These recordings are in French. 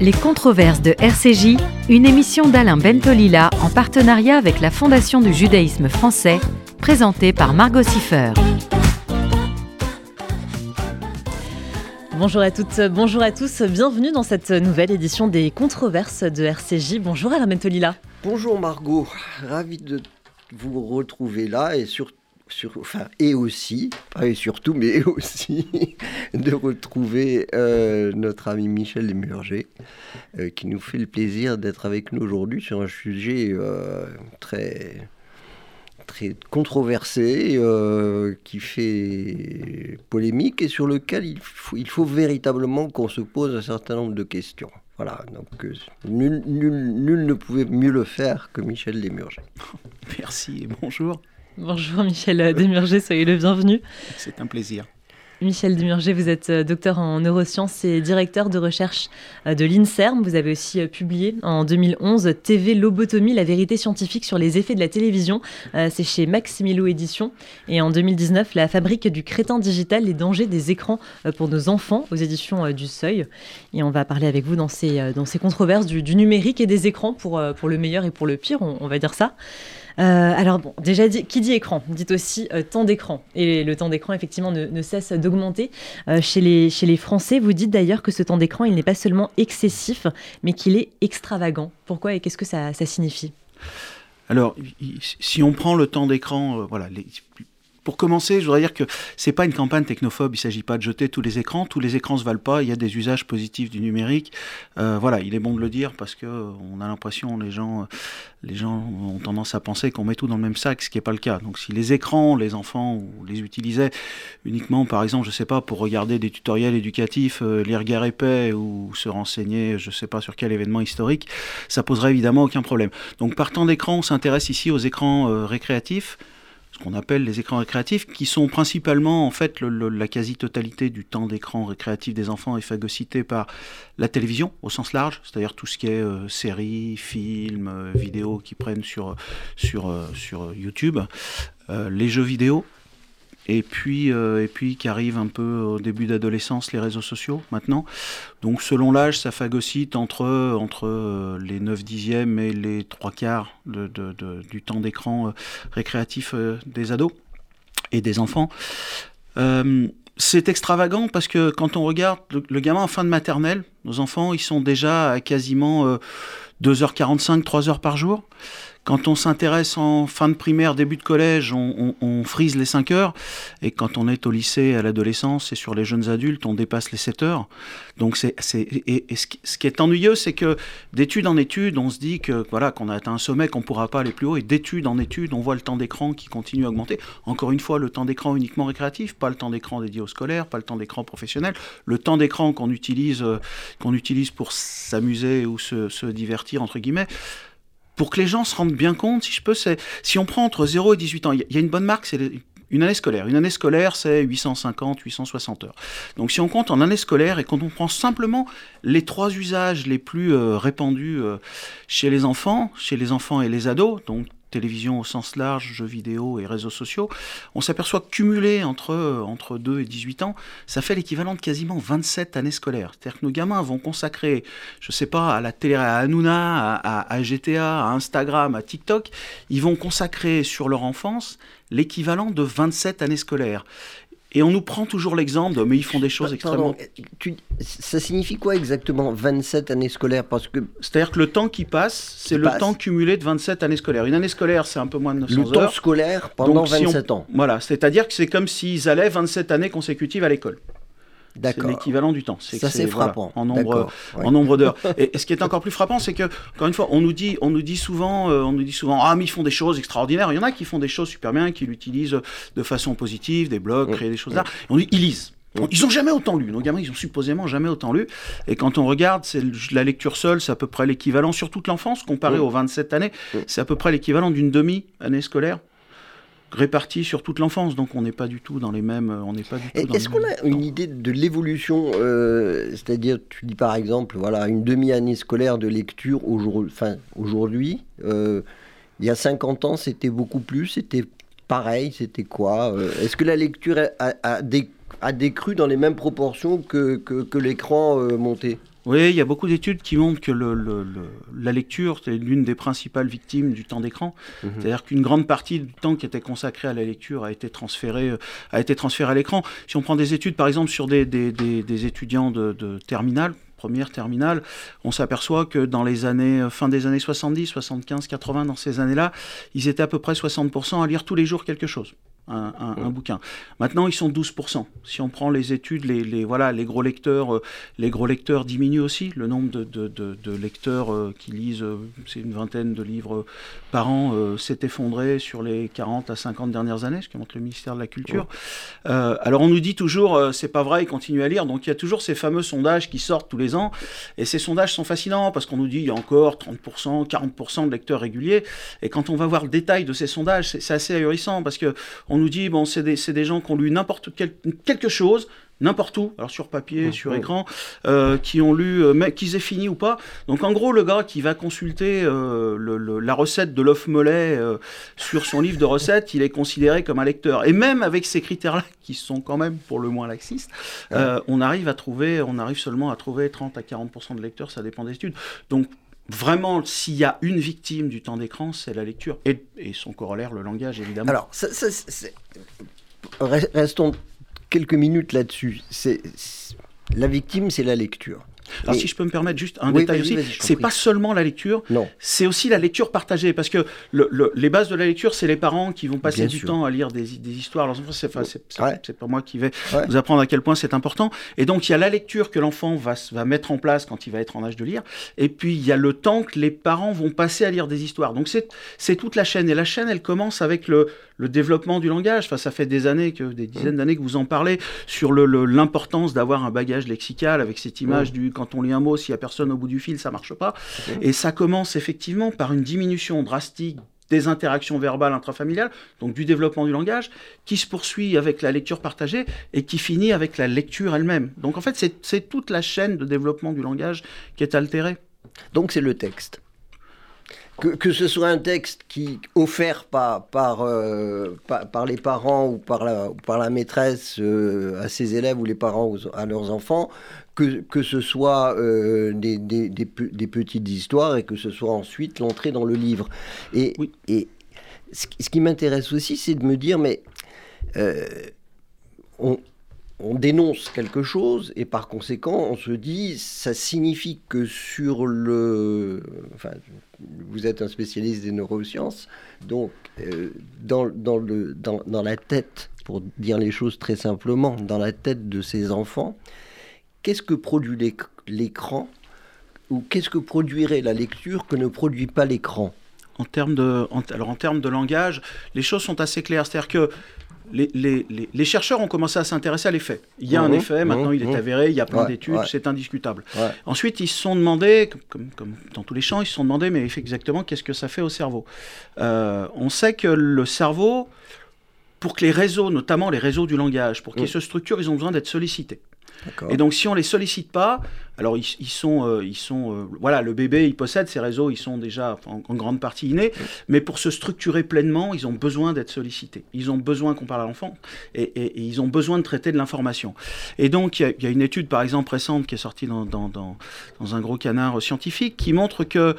Les controverses de RCJ, une émission d'Alain Bentolila en partenariat avec la Fondation du judaïsme français, présentée par Margot Siffer. Bonjour à toutes, bonjour à tous, bienvenue dans cette nouvelle édition des controverses de RCJ. Bonjour Alain Bentolila. Bonjour Margot, ravi de vous retrouver là et surtout et aussi, pas et surtout, mais aussi de retrouver euh, notre ami Michel Desmurger, euh, qui nous fait le plaisir d'être avec nous aujourd'hui sur un sujet euh, très très controversé, qui fait polémique et sur lequel il faut, véritablement qu'on se pose un certain nombre de questions. Voilà, donc nul, nul, ne pouvait mieux le faire que Michel Desmurger. Merci et bonjour. Bonjour Michel Demurger, soyez le bienvenu. C'est un plaisir. Michel Demurger, vous êtes euh, docteur en neurosciences et directeur de recherche euh, de l'INSERM. Vous avez aussi euh, publié en 2011 TV Lobotomie, la vérité scientifique sur les effets de la télévision. C'est chez Maximilo Édition. Et en 2019, La fabrique du crétin digital, les dangers des écrans pour nos enfants aux éditions du Seuil. Et on va parler avec vous dans ces, dans ces controverses du, numérique et des écrans pour, pour le meilleur et pour le pire, on va dire ça. Euh, alors bon, déjà, qui dit écran, dit aussi euh, temps d'écran. Et le temps d'écran, effectivement, ne, cesse d'augmenter euh, chez, les, Français. Vous dites d'ailleurs que ce temps d'écran, il n'est pas seulement excessif, mais qu'il est extravagant. Pourquoi et qu'est-ce que ça, signifie? Alors, si on prend le temps d'écran, voilà, pour commencer, je voudrais dire que c'est pas une campagne technophobe. Il s'agit pas de jeter tous les écrans. Tous les écrans se valent pas. Il y a des usages positifs du numérique. Euh, voilà, il est bon de le dire parce que on a l'impression les gens, les gens ont tendance à penser qu'on met tout dans le même sac, ce qui n'est pas le cas. Donc, si les écrans, les enfants les utilisaient uniquement, par exemple, je sais pas, pour regarder des tutoriels éducatifs, euh, lire Guerre et Paix ou se renseigner, je sais pas sur quel événement historique, ça poserait évidemment aucun problème. Donc, par temps d'écran, on s'intéresse ici aux écrans euh, récréatifs qu'on appelle les écrans récréatifs, qui sont principalement, en fait, la quasi-totalité du temps d'écran récréatif des enfants est phagocyté par la télévision, au sens large, c'est-à-dire tout ce qui est euh, séries, films, euh, vidéos qui prennent sur, sur, euh, sur YouTube, les jeux vidéo, et puis, euh, et puis qui arrive un peu au début d'adolescence, les réseaux sociaux maintenant. Donc selon l'âge, ça phagocyte entre, entre euh, les 9 dixièmes et les 3 quarts du temps d'écran euh, récréatif des ados et des enfants. c'est extravagant parce que quand on regarde le, gamin en fin de maternelle, nos enfants, ils sont déjà à quasiment 2h45, 3h par jour. Quand on s'intéresse en fin de primaire, début de collège, on, frise les 5 heures. Et quand on est au lycée, à l'adolescence et sur les jeunes adultes, on dépasse les 7 heures. Donc c'est, et, ce, qui, est ennuyeux, c'est que d'étude en étude, on se dit que voilà qu'on a atteint un sommet, qu'on ne pourra pas aller plus haut. Et d'étude en étude, on voit le temps d'écran qui continue à augmenter. Encore une fois, le temps d'écran uniquement récréatif, pas le temps d'écran dédié aux scolaires, pas le temps d'écran professionnel. Le temps d'écran qu'on utilise, euh, qu'on utilise pour s'amuser ou se divertir, entre guillemets pour que les gens se rendent bien compte, si je peux, c'est si on prend entre 0 et 18 ans, il y a une bonne marque, c'est une année scolaire. Une année scolaire, c'est 850, 860 heures. Donc si on compte en année scolaire et quand on prend simplement les trois usages les plus euh, répandus euh, chez les enfants, chez les enfants et les ados, donc télévision au sens large, jeux vidéo et réseaux sociaux, on s'aperçoit cumulé entre, entre 2 et 18 ans, ça fait l'équivalent de quasiment 27 années scolaires. C'est-à-dire que nos gamins vont consacrer, je sais pas, à la télé, à Hanouna, à, à GTA, à Instagram, à TikTok, ils vont consacrer sur leur enfance l'équivalent de 27 années scolaires. Et on nous prend toujours l'exemple de, mais ils font des choses extrêmement. ça signifie quoi exactement 27 années scolaires? Parce que c'est-à-dire que le temps qui passe, c'est le temps cumulé de 27 années scolaires. Une année scolaire, c'est un peu moins de 900 heures. Le temps scolaire pendant 27 ans. Voilà, c'est-à-dire que c'est comme s'ils allaient 27 années consécutives à l'école. C'est l'équivalent du temps. Ça, c'est frappant. en nombre, en nombre d'heures. et, ce qui est encore plus frappant, c'est que, encore une fois, on nous dit, on nous dit souvent, euh, on nous dit souvent, ah, mais ils font des choses extraordinaires. Il y en a qui font des choses super bien, qui l'utilisent de façon positive, des blogs, créer des choses là. on dit, ils lisent. Ils ont jamais autant lu. Nos gamins, ils ont supposément jamais autant lu. Et quand on regarde, c'est la lecture seule, c'est à peu près l'équivalent sur toute l'enfance, comparé aux 27 années, c'est à peu près l'équivalent d'une demi-année scolaire répartis sur toute l'enfance, donc on n'est pas du tout dans les mêmes. On n'est pas du tout. Est-ce qu'on a une idée de l'évolution, euh, c'est-à-dire, tu dis par exemple, voilà, une demi-année scolaire de lecture aujourd'hui, enfin, aujourd'hui, euh, il y a 50 ans, c'était beaucoup plus, c'était pareil, c'était quoi euh, Est-ce que la lecture a, a, décru dans les mêmes proportions que, que, que l'écran monté Oui, il y a beaucoup d'études qui montrent que le, la lecture est l'une des principales victimes du temps d'écran. Mhm. C'est-à-dire qu'une grande partie du temps qui était consacré à la lecture a été transféré, euh, a été transféré à l'écran. Si on prend des études, par exemple, sur des, des, des, étudiants de, de terminale, première terminale, on s'aperçoit que dans les années, euh, fin des années 70, 75, 80, dans ces années-là, ils étaient à peu près 60% à lire tous les jours quelque chose un, bouquin. Maintenant, ils sont 12%. Si on prend les études, les, voilà, les gros lecteurs, euh, les gros lecteurs diminuent aussi. Le nombre de, lecteurs euh, qui lisent, euh, c'est une vingtaine de livres par an, s'est effondré sur les 40 à 50 dernières années, ce qui montre le ministère de la Culture. alors, on nous dit toujours, c'est pas vrai, ils continuent à lire. Donc, il y a toujours ces fameux sondages qui sortent tous les ans. Et ces sondages sont fascinants parce qu'on nous dit, il y a encore 30%, 40% de lecteurs réguliers. Et quand on va voir le détail de ces sondages, c'est assez ahurissant parce que on nous dit, bon, c'est des, des, gens qui ont lu n'importe quel, quelque chose, n'importe où, alors sur papier, mmh, sur écran, euh, qui ont lu, euh, qu'ils aient fini ou pas. Donc en gros, le gars qui va consulter euh, le, la recette de l'œuf mollet sur son livre de recettes, il est considéré comme un lecteur. Et même avec ces critères-là, qui sont quand même pour le moins laxistes, on arrive à trouver, on arrive seulement à trouver 30 à 40% de lecteurs, ça dépend des études. Donc vraiment, s'il y a une victime du temps d'écran, c'est la lecture. Et, son corollaire, le langage, évidemment. Alors, restons quelques minutes là-dessus. La victime, c'est la lecture. Alors, si je peux me permettre juste un détail aussi, c'est pas seulement la lecture, c'est aussi la lecture partagée, parce que les bases de la lecture, c'est les parents qui vont passer du temps à lire des, histoires. Alors, c'est pas moi qui vais vous apprendre à quel point c'est important. Et donc, il y a la lecture que l'enfant va, va mettre en place quand il va être en âge de lire, et puis il y a le temps que les parents vont passer à lire des histoires. Donc, c'est toute la chaîne. Et la chaîne, elle commence avec le, le développement du langage. Enfin, ça fait des années, que, des dizaines d'années que vous en parlez sur l'importance d'avoir un bagage lexical avec cette image du quand on lit un mot, s'il n'y a personne au bout du fil, ça marche pas. Et ça commence effectivement par une diminution drastique des interactions verbales intrafamiliales, donc du développement du langage, qui se poursuit avec la lecture partagée et qui finit avec la lecture elle-même. Donc en fait, c'est toute la chaîne de développement du langage qui est altérée. Donc c'est le texte que, que, ce soit un texte qui offert par, par, euh, par, les parents ou par la, par la maîtresse euh, à ses élèves ou les parents à leurs enfants, que, que ce soit euh, des, des, des, des, petites histoires et que ce soit ensuite l'entrée dans le livre. Et, et ce, qui m'intéresse aussi, c'est de me dire, mais on, on dénonce quelque chose et par conséquent on se dit ça signifie que sur le enfin vous êtes un spécialiste des neurosciences donc euh, dans, dans, le, dans, dans, la tête pour dire les choses très simplement dans la tête de ces enfants qu'est-ce que produit l'écran ou qu'est-ce que produirait la lecture que ne produit pas l'écran? En termes de, alors en termes de langage, les choses sont assez claires. C'est-à-dire que les, chercheurs ont commencé à s'intéresser à l'effet. Il y a un mmh. effet, maintenant il est mmh. avéré, il y a plein d'études, c'est indiscutable. Ensuite, ils se sont demandé, comme, dans tous les champs, ils se sont demandé, mais exactement, qu'est-ce que ça fait au cerveau? Euh, On sait que le cerveau, pour que les réseaux, notamment les réseaux du langage, pour qu'ils mmh. se structurent, ils ont besoin d'être sollicités. Et donc, si on les sollicite pas, alors ils, sont, euh, ils sont, euh, voilà, le bébé, il possède ces réseaux, ils sont déjà en, grande partie innés, mais pour se structurer pleinement, ils ont besoin d'être sollicités. Ils ont besoin qu'on parle à l'enfant et, ils ont besoin de traiter de l'information. Et donc, il y, a une étude, par exemple, récente qui est sortie dans, dans, dans, dans un gros canard scientifique qui montre que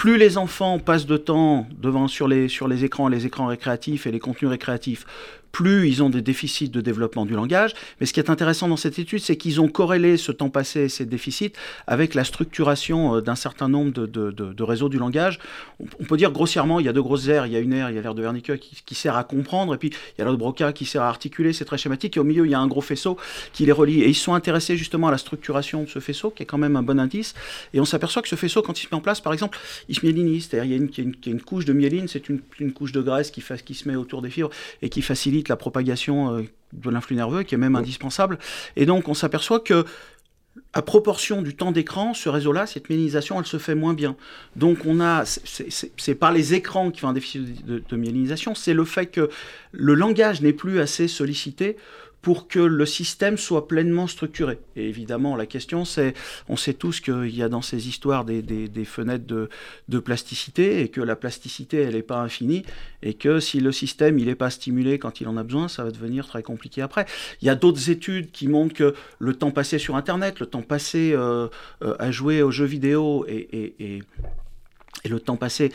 plus les enfants passent de temps devant sur les, sur les écrans, les écrans récréatifs et les contenus récréatifs, plus ils ont des déficits de développement du langage. Mais ce qui est intéressant dans cette étude, c'est qu'ils ont corrélé ce temps passé ces déficits avec la structuration euh, d'un certain nombre de, réseaux du langage. On, peut dire grossièrement, il y a deux grosses aires. Il y a une aire, il y a l'aire de Wernicke qui, sert à comprendre, et puis il y a l'autre Broca qui sert à articuler, c'est très schématique, et au milieu, il y a un gros faisceau qui les relie. Et ils sont intéressés justement à la structuration de ce faisceau, qui est quand même un bon indice. Et on s'aperçoit que ce faisceau, quand il se met en place, par exemple, il se myélinise, c'est-à-dire il y a une, une, couche de myéline, c'est une, couche de graisse qui, qui se met autour des fibres et qui facilite la propagation euh, de l'influx nerveux, qui est même indispensable. Et donc, on s'aperçoit que à proportion du temps d'écran, ce réseau-là, cette myélinisation, elle se fait moins bien. Donc on a, c'est pas les écrans qui font un déficit de, de myélinisation, c'est le fait que le langage n'est plus assez sollicité pour que le système soit pleinement structuré. Et évidemment, la question, c'est, on sait tous qu'il y a dans ces histoires des, fenêtres de, plasticité et que la plasticité, elle n'est pas infinie et que si le système, il n'est pas stimulé quand il en a besoin, ça va devenir très compliqué après. Il y a d'autres études qui montrent que le temps passé sur Internet, le temps passé euh, euh, à jouer aux jeux vidéo et, et le temps passé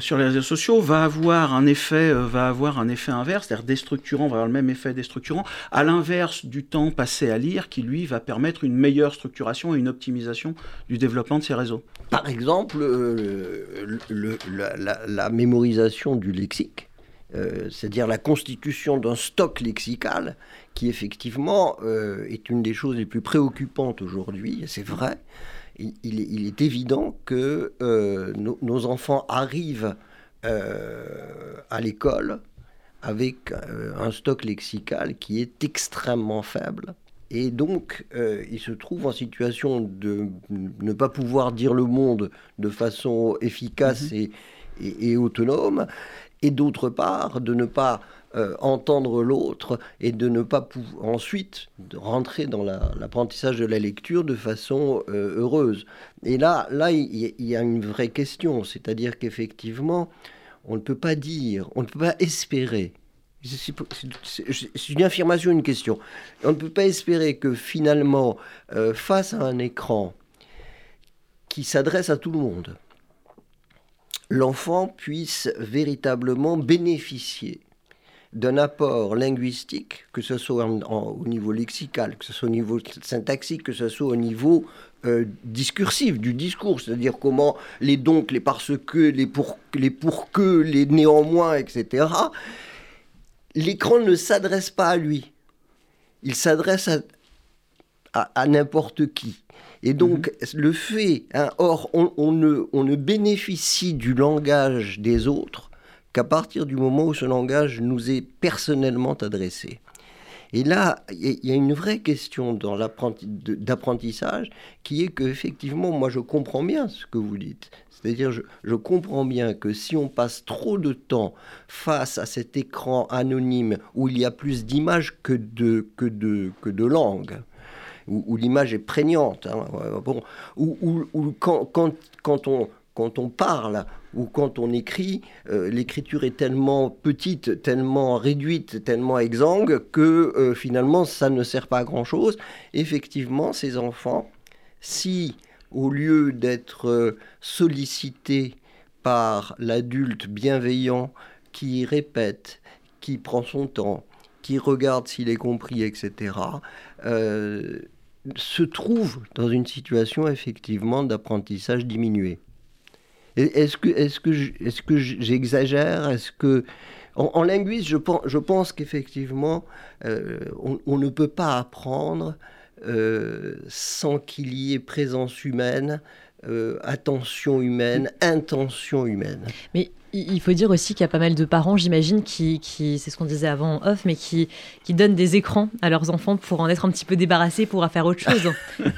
sur les réseaux sociaux va avoir un effet, euh, va avoir un effet inverse, c'est-à-dire déstructurant, va avoir le même effet déstructurant, à l'inverse du temps passé à lire, qui lui va permettre une meilleure structuration et une optimisation du développement de ces réseaux. Par exemple, euh, la, mémorisation du lexique, c'est-à-dire la constitution d'un stock lexical, qui effectivement est une des choses les plus préoccupantes aujourd'hui, c'est vrai il, est évident que euh, nos enfants arrivent euh, à l'école avec euh, un stock lexical qui est extrêmement faible. Et donc, ils se trouvent en situation de ne pas pouvoir dire le monde de façon efficace mm-hmm. et, autonome, et d'autre part, de ne pas euh, entendre l'autre et de ne pas ensuite rentrer dans l'apprentissage de la lecture de façon euh, heureuse. Et là, là, il y, a une vraie question, c'est-à-dire qu'effectivement, on ne peut pas dire, on ne peut pas espérer. C'est une affirmation, une question. On ne peut pas espérer que finalement, euh, face à un écran qui s'adresse à tout le monde, l'enfant puisse véritablement bénéficier d'un apport linguistique, que ce soit au niveau lexical, que ce soit au niveau syntaxique, que ce soit au niveau euh, discursif du discours, c'est-à-dire comment les donc, les parce que, les pour, les pour que, les néanmoins, etc. L'écran ne s'adresse pas à lui, il s'adresse à, n'importe qui. Et donc, mm-hmm. le fait, hein, or, on, ne, on ne bénéficie du langage des autres qu'à partir du moment où ce langage nous est personnellement adressé. Et là, il y a une vraie question d'apprentissage qui est que effectivement, moi, je comprends bien ce que vous dites. C'est-à-dire, je, je, comprends bien que si on passe trop de temps face à cet écran anonyme où il y a plus d'images que de, que de, que de langue, où, l'image est prégnante, hein, bon, où, quand, quand, quand on quand on parle ou quand on écrit, euh, l'écriture est tellement petite, tellement réduite, tellement exsangue que euh, finalement ça ne sert pas à grand-chose. Effectivement, ces enfants, si au lieu d'être euh, sollicités par l'adulte bienveillant qui répète, qui prend son temps, qui regarde s'il est compris, etc., se trouvent dans une situation effectivement d'apprentissage diminué. Est-ce que, j'exagère? Est-ce que en, linguiste, je pense, je pense qu'effectivement, euh, on, ne peut pas apprendre euh, sans qu'il y ait présence humaine, euh, attention humaine, intention humaine. Mais il faut dire aussi qu'il y a pas mal de parents, j'imagine, qui, qui c'est ce qu'on disait avant en off, mais qui, qui donnent des écrans à leurs enfants pour en être un petit peu débarrassés, pour faire autre chose.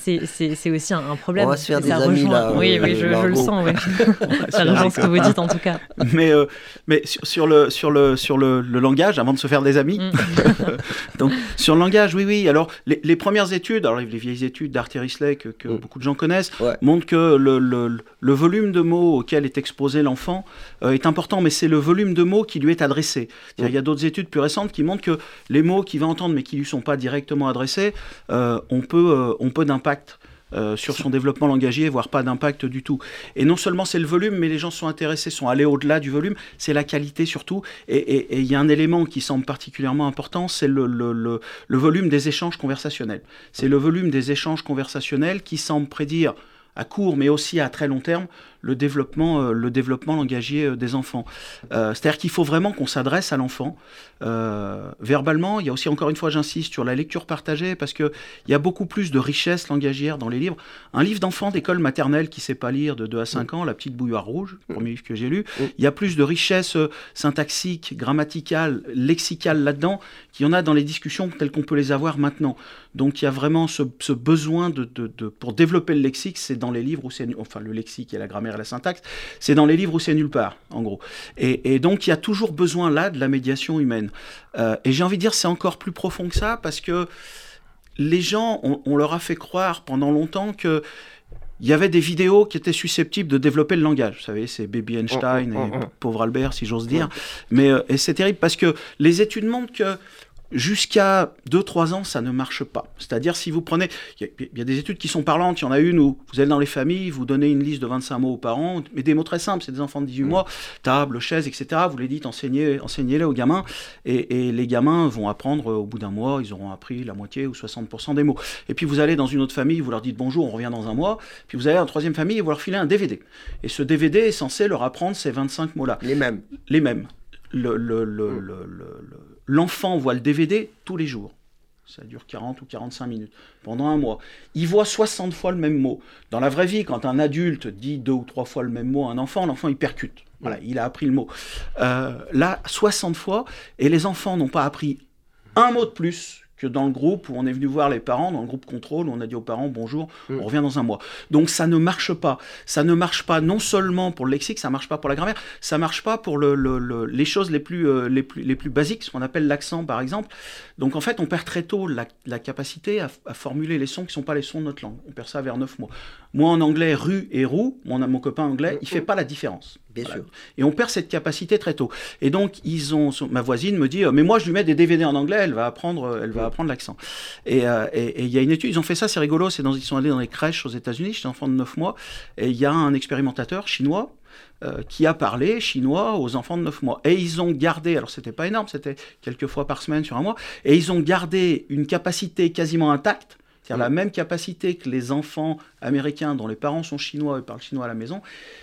c'est aussi un, problème. On va se faire des amis là. Oui, oui, je, le sens. Oui. ça rejoint ce que vous dites en tout cas. Mais, euh, mais sur, le, sur, le, sur le, langage, avant de se faire des amis, mm. donc sur le langage, oui, oui. Alors les, les premières études, alors les vieilles études d'Arthur Risley que, que mm. beaucoup de gens connaissent, montrent que le, le, le volume de mots auquel est exposé l'enfant euh, est important, mais c'est le volume de mots qui lui est adressé. Il y a d'autres études plus récentes qui montrent que les mots qu'il va entendre, mais qui ne lui sont pas directement adressés, euh, ont peu, euh, peu d'impact. sur son développement langagier, voire pas d'impact du tout. Et non seulement c'est le volume, mais les gens sont intéressés, sont allés au-delà du volume, c'est la qualité surtout. Et il y a un élément qui semble particulièrement important, c'est le, volume des échanges conversationnels. C'est le volume des échanges conversationnels qui semble prédire à court mais aussi à très long terme le développement, euh, le développement langagier euh, des enfants. Euh, c'est-à-dire qu'il faut vraiment qu'on s'adresse à l'enfant verbalement. Il y a aussi, encore une fois, j'insiste sur la lecture partagée parce qu'il y a beaucoup plus de richesse langagière dans les livres. Un livre d'enfant d'école maternelle qui ne sait pas lire de 2 à 5 ans, La petite bouilloire rouge, le premier livre que j'ai lu, il y a plus de richesse syntaxique, grammaticale, lexicale là-dedans qu'il y en a dans les discussions telles qu'on peut les avoir maintenant. Donc il y a vraiment ce, besoin de, pour développer le lexique, c'est dans les livres où c'est, enfin le lexique et la grammaire la syntaxe, c'est dans les livres où c'est nulle part, en gros. Et, donc il y a toujours besoin là de la médiation humaine. Euh, et j'ai envie de dire c'est encore plus profond que ça parce que les gens, on, leur a fait croire pendant longtemps que il y avait des vidéos qui étaient susceptibles de développer le langage. Vous savez, c'est Baby Einstein mm, mm, et mm, pauvre Albert, si j'ose dire. Mais euh, et c'est terrible parce que les études montrent que Jusqu'à 2-3 ans, ça ne marche pas. C'est-à-dire, si vous prenez. Il y, a des études qui sont parlantes. Il y en a une où vous êtes dans les familles, vous donnez une liste de 25 mots aux parents, mais des mots très simples. C'est des enfants de 18 mois, table, chaise, etc. Vous les dites, enseignez, enseignez-les aux gamins. Et, les gamins vont apprendre, au bout d'un mois, ils auront appris la moitié ou 60% des mots. Et puis vous allez dans une autre famille, vous leur dites bonjour, on revient dans un mois. Puis vous allez dans une troisième famille et vous leur filez un DVD. Et ce DVD est censé leur apprendre ces 25 mots-là. Les mêmes. Les mêmes. Le, le, le, le l'enfant voit le DVD tous les jours. Ça dure 40 ou 45 minutes, pendant un mois. Il voit 60 fois le même mot. Dans la vraie vie, quand un adulte dit deux ou trois fois le même mot à un enfant, l'enfant il percute. Voilà, il a appris le mot. Euh, là, 60 fois, et les enfants n'ont pas appris un mot de plus que dans le groupe où on est venu voir les parents, dans le groupe contrôle, où on a dit aux parents bonjour, mm. on revient dans un mois. Donc ça ne marche pas. Ça ne marche pas non seulement pour le lexique, ça marche pas pour la grammaire, ça marche pas pour le, les choses les plus, euh, les plus, les plus basiques, ce qu'on appelle l'accent par exemple. Donc en fait, on perd très tôt la, capacité à, formuler les sons qui ne sont pas les sons de notre langue. On perd ça vers 9 mois. Moi en anglais, rue et roue, mon, mon copain anglais, il fait pas la différence. Bien sûr. Et on perd cette capacité très tôt. Et donc, ils ont, ma voisine me dit, euh, mais moi, je lui mets des DVD en anglais, elle va apprendre, euh, elle va apprendre l'accent. Euh, et il y a une étude, ils ont fait ça, c'est rigolo, c'est dans, ils sont allés dans les crèches aux États-Unis, chez des enfants de 9 mois, et il y a un expérimentateur chinois qui a parlé chinois aux enfants de 9 mois. Et ils ont gardé, alors c'était pas énorme, c'était quelques fois par semaine sur un mois, et ils ont gardé une capacité quasiment intacte c'est-à-dire la même capacité que les enfants américains dont les parents sont chinois et parlent chinois à la maison.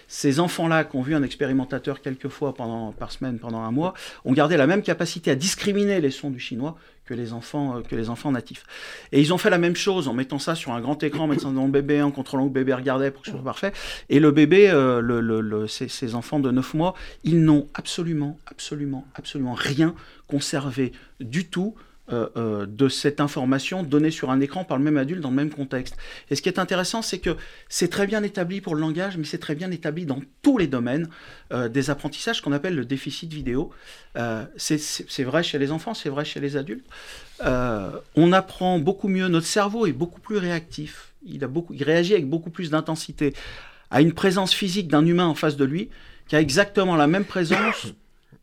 Ces enfants-là, qui ont vu un expérimentateur quelques fois pendant, par semaine pendant un mois, ont gardé la même capacité à discriminer les sons du chinois que les enfants, euh, que les enfants natifs. Et ils ont fait la même chose en mettant ça sur un grand écran, en mettant dans le bébé, en contrôlant que le bébé regardait pour que ce soit parfait. Et le bébé, euh, ces, ces, enfants de 9 mois, ils n'ont absolument, absolument, absolument rien conservé du tout euh, euh, de cette information donnée sur un écran par le même adulte dans le même contexte. Et ce qui est intéressant, c'est que c'est très bien établi pour le langage, mais c'est très bien établi dans tous les domaines euh, des apprentissages qu'on appelle le déficit vidéo. c'est vrai chez les enfants, c'est vrai chez les adultes. on apprend beaucoup mieux, notre cerveau est beaucoup plus réactif, il, a il réagit avec beaucoup plus d'intensité à une présence physique d'un humain en face de lui qu'à exactement la même présence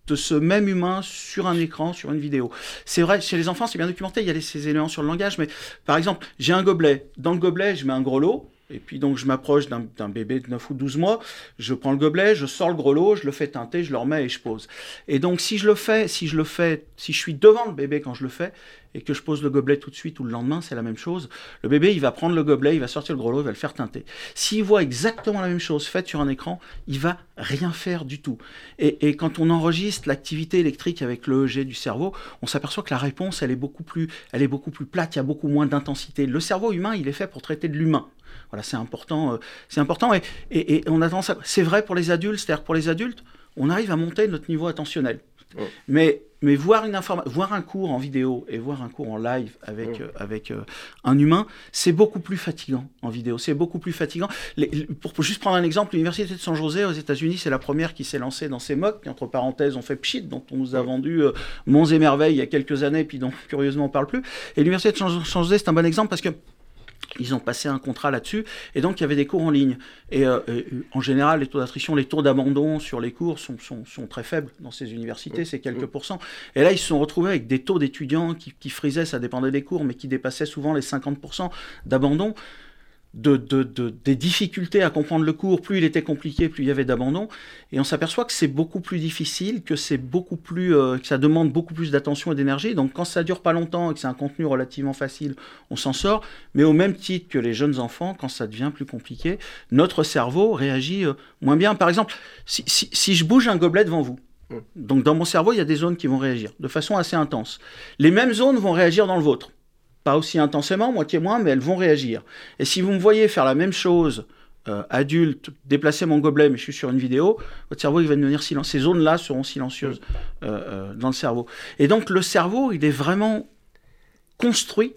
de ce même humain sur un écran, sur une vidéo. C'est vrai, chez les enfants, c'est bien documenté, il y a ces éléments sur le langage, mais par exemple, j'ai un gobelet. Dans le gobelet, je mets un gros lot, et puis donc je m'approche d'un bébé de 9 ou 12 mois, je prends le gobelet, je sors le gros lot, je le fais teinter, je le remets et je pose. Et donc si je le fais, si je le fais, si je suis devant le bébé quand je le fais, et que je pose le gobelet tout de suite ou le lendemain, c'est la même chose. Le bébé, il va prendre le gobelet, il va sortir le gros lot, il va le faire teinter. S'il voit exactement la même chose faite sur un écran, il va rien faire du tout. Et, quand on enregistre l'activité électrique avec le EEG du cerveau, on s'aperçoit que la réponse, elle est beaucoup plus, elle est beaucoup plus plate, il y a beaucoup moins d'intensité. Le cerveau humain, il est fait pour traiter de l'humain. Voilà, c'est important. Euh, c'est important. Et, et, on a tendance C'est vrai pour les adultes, c'est-à-dire pour les adultes, on arrive à monter notre niveau attentionnel. Mais, mais voir, une voir un cours en vidéo et voir un cours en live avec, euh, avec euh, un humain, c'est beaucoup plus fatigant en vidéo. C'est beaucoup plus fatigant. pour, juste prendre un exemple, l'Université de San José aux États-Unis, c'est la première qui s'est lancée dans ces MOOC, qui entre parenthèses ont fait Pchit, dont on nous a vendu euh, Monts et Merveilles il y a quelques années, puis dont curieusement on parle plus. Et l'Université de San José, c'est un bon exemple parce que ils ont passé un contrat là-dessus, et donc il y avait des cours en ligne. Et, euh, euh, en général, les taux d'attrition, les taux d'abandon sur les cours sont, sont, très faibles dans ces universités, c'est quelques pourcents. Et là, ils se sont retrouvés avec des taux d'étudiants qui, qui frisaient, ça dépendait des cours, mais qui dépassaient souvent les 50% d'abandon de, des difficultés à comprendre le cours, plus il était compliqué, plus il y avait d'abandon. Et on s'aperçoit que c'est beaucoup plus difficile, que c'est beaucoup plus, euh, que ça demande beaucoup plus d'attention et d'énergie. Donc quand ça dure pas longtemps et que c'est un contenu relativement facile, on s'en sort. Mais au même titre que les jeunes enfants, quand ça devient plus compliqué, notre cerveau réagit euh, moins bien. Par exemple, si, si je bouge un gobelet devant vous, mmh. donc dans mon cerveau, il y a des zones qui vont réagir de façon assez intense. Les mêmes zones vont réagir dans le vôtre pas aussi intensément, moitié moins, mais elles vont réagir. Et si vous me voyez faire la même chose, euh, adulte, déplacer mon gobelet, mais je suis sur une vidéo, votre cerveau il va devenir silencieux. Ces zones-là seront silencieuses euh, euh, dans le cerveau. Et donc le cerveau, il est vraiment construit,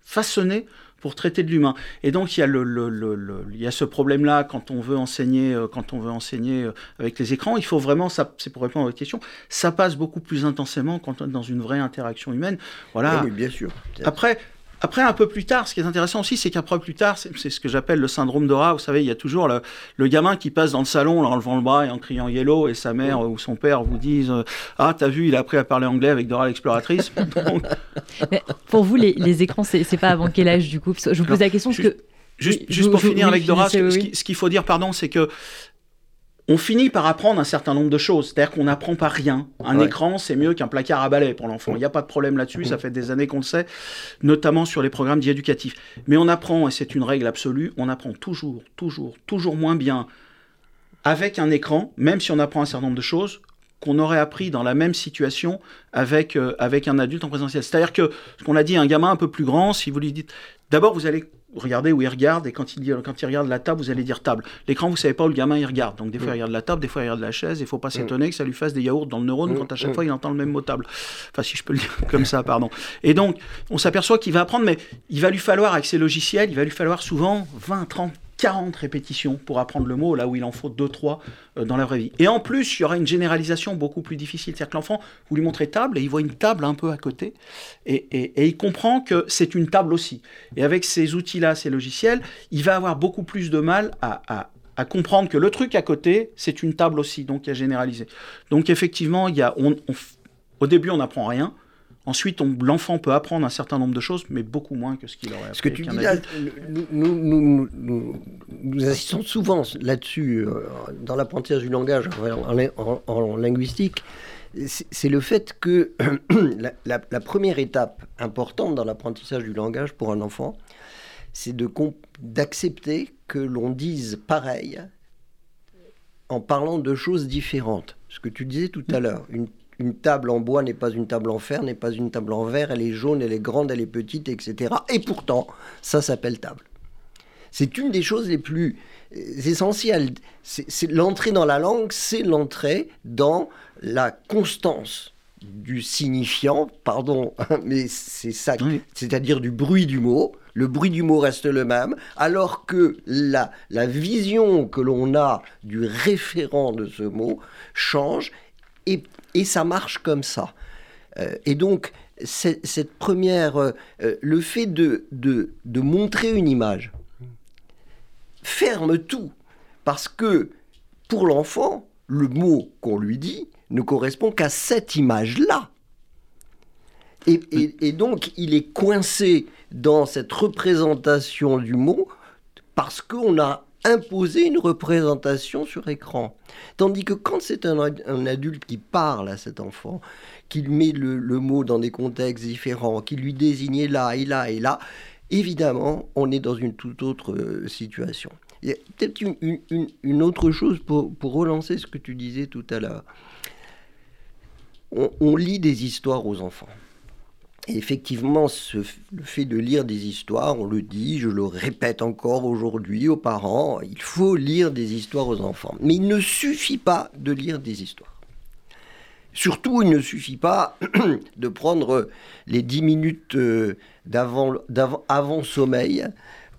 façonné pour traiter de l'humain. Et donc il y a, le, il y a ce problème-là quand on veut enseigner, quand on veut enseigner avec les écrans. Il faut vraiment, ça, c'est pour répondre à votre question, ça passe beaucoup plus intensément quand on est dans une vraie interaction humaine. Voilà. Oui, bien sûr. Après, après, un peu plus tard, ce qui est intéressant aussi, c'est qu'après plus tard, c'est ce que j'appelle le syndrome de rat. Vous savez, il y a toujours le, gamin qui passe dans le salon en levant le bras et en criant yellow, et sa mère ou son père vous disent Ah, t'as vu, il a appris à parler anglais avec Dora l'exploratrice. pour vous, les, écrans, c'est pas avant quel âge du coup? Je vous pose la question parce que. Juste, pour finir avec Dora, ce qu'il faut dire, pardon, c'est que on finit par apprendre un certain nombre de choses. C'est-à-dire qu'on n'apprend pas rien. Un écran, c'est mieux qu'un placard à balai pour l'enfant. Il n'y a pas de problème là-dessus, ça fait des années qu'on le sait, notamment sur les programmes dits éducatifs. Mais on apprend, et c'est une règle absolue, on apprend toujours, toujours, toujours moins bien avec un écran, même si on apprend un certain nombre de choses, qu'on aurait appris dans la même situation avec, euh, avec un adulte en présentiel. C'est-à-dire que, ce qu'on a dit, un gamin un peu plus grand, si vous lui dites, d'abord vous allez regardez où il regarde, et quand il, dit, quand il regarde la table, vous allez dire table. L'écran, vous savez pas où le gamin il regarde. Donc des fois il regarde la table, des fois il regarde la chaise, il faut pas s'étonner que ça lui fasse des yaourts dans le neurone quand à chaque fois il entend le même mot table. Enfin, si je peux le dire comme ça, pardon. Et donc, on s'aperçoit qu'il va apprendre, mais il va lui falloir, avec ses logiciels, il va lui falloir souvent 20, 30, 40 répétitions pour apprendre le mot, là où il en faut 2-3 euh, dans la vraie vie. Et en plus, il y aura une généralisation beaucoup plus difficile. C'est-à-dire que l'enfant, vous lui montrez table et il voit une table un peu à côté et, et, il comprend que c'est une table aussi. Et avec ces outils-là, ces logiciels, il va avoir beaucoup plus de mal à, à, comprendre que le truc à côté, c'est une table aussi, donc à généraliser. Donc effectivement, il y a, on, au début, on n'apprend rien. Ensuite, l'enfant peut apprendre un certain nombre de choses, mais beaucoup moins que ce qu'il aurait appris. Ce que tu dis là, nous, nous, assistons souvent là-dessus euh, dans l'apprentissage du langage en, linguistique. C'est le fait que la, la, première étape importante dans l'apprentissage du langage pour un enfant, c'est d'accepter que l'on dise pareil en parlant de choses différentes. Ce que tu disais tout à l'heure, une une table en bois n'est pas une table en fer, n'est pas une table en verre, elle est jaune, elle est grande, elle est petite, etc. Et pourtant, ça s'appelle table. C'est une des choses les plus euh, essentielles. C'est l'entrée dans la langue, c'est l'entrée dans la constance du signifiant, pardon, mais c'est ça, c'est-à-dire du bruit du mot. Le bruit du mot reste le même, alors que la, la vision que l'on a du référent de ce mot change et et ça marche comme ça. Euh, et donc, cette première, euh, le fait de, montrer une image ferme tout. Parce que pour l'enfant, le mot qu'on lui dit ne correspond qu'à cette image-là. Et, et, donc, il est coincé dans cette représentation du mot parce qu'on a imposer une représentation sur écran. Tandis que quand c'est un, adulte qui parle à cet enfant, qui met le, mot dans des contextes différents, qui lui désigne là et là et là, évidemment, on est dans une toute autre euh, situation. Il y a peut-être une, autre chose pour, relancer ce que tu disais tout à l'heure. on lit des histoires aux enfants. Effectivement, le fait de lire des histoires, on le dit, je le répète encore aujourd'hui aux parents, il faut lire des histoires aux enfants. Mais il ne suffit pas de lire des histoires. Surtout, il ne suffit pas de prendre les 10 minutes euh, avant sommeil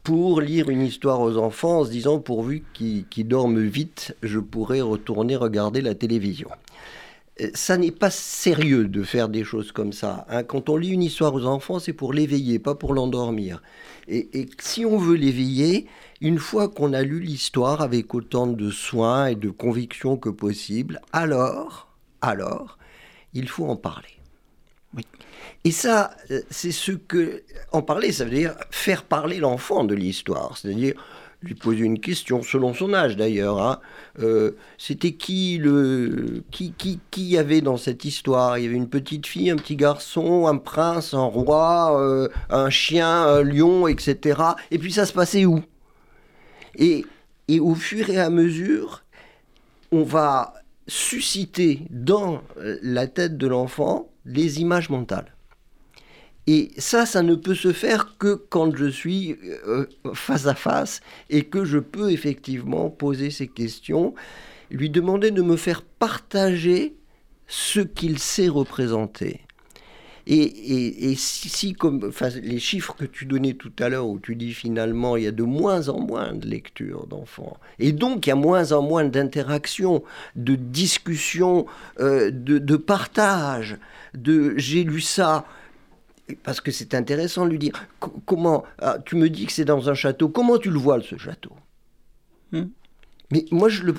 pour lire une histoire aux enfants en se disant pourvu qu'ils dorment vite, je pourrai retourner regarder la télévision. Euh, ça n'est pas sérieux de faire des choses comme ça. Hein. Quand on lit une histoire aux enfants, c'est pour l'éveiller, pas pour l'endormir. Et, si on veut l'éveiller, une fois qu'on a lu l'histoire avec autant de soin et de conviction que possible, alors, alors, il faut en parler. Oui. Et ça, euh, c'est ce que... En parler, ça veut dire faire parler l'enfant de l'histoire. C'est-à-dire, lui poser une question, selon son âge d'ailleurs. Hein. Euh, c'était qui le qui, qui, qui y avait dans cette histoire? Il y avait une petite fille, un petit garçon, un prince, un roi, euh, un chien, un lion, etc. Et puis ça se passait où? Et, au fur et à mesure, on va susciter dans la tête de l'enfant les images mentales. Et ça, ça ne peut se faire que quand je suis euh, face à face et que je peux effectivement poser ces questions, lui demander de me faire partager ce qu'il sait représenter. Et, si, comme les chiffres que tu donnais tout à l'heure, où tu dis finalement il y a de moins en moins de lectures d'enfants, et donc il y a moins en moins d'interactions, de discussions, euh, de, partage, de j'ai lu ça, parce que c'est intéressant de lui dire comment ah, tu me dis que c'est dans un château comment tu le vois ce château? Hmm. mais moi je le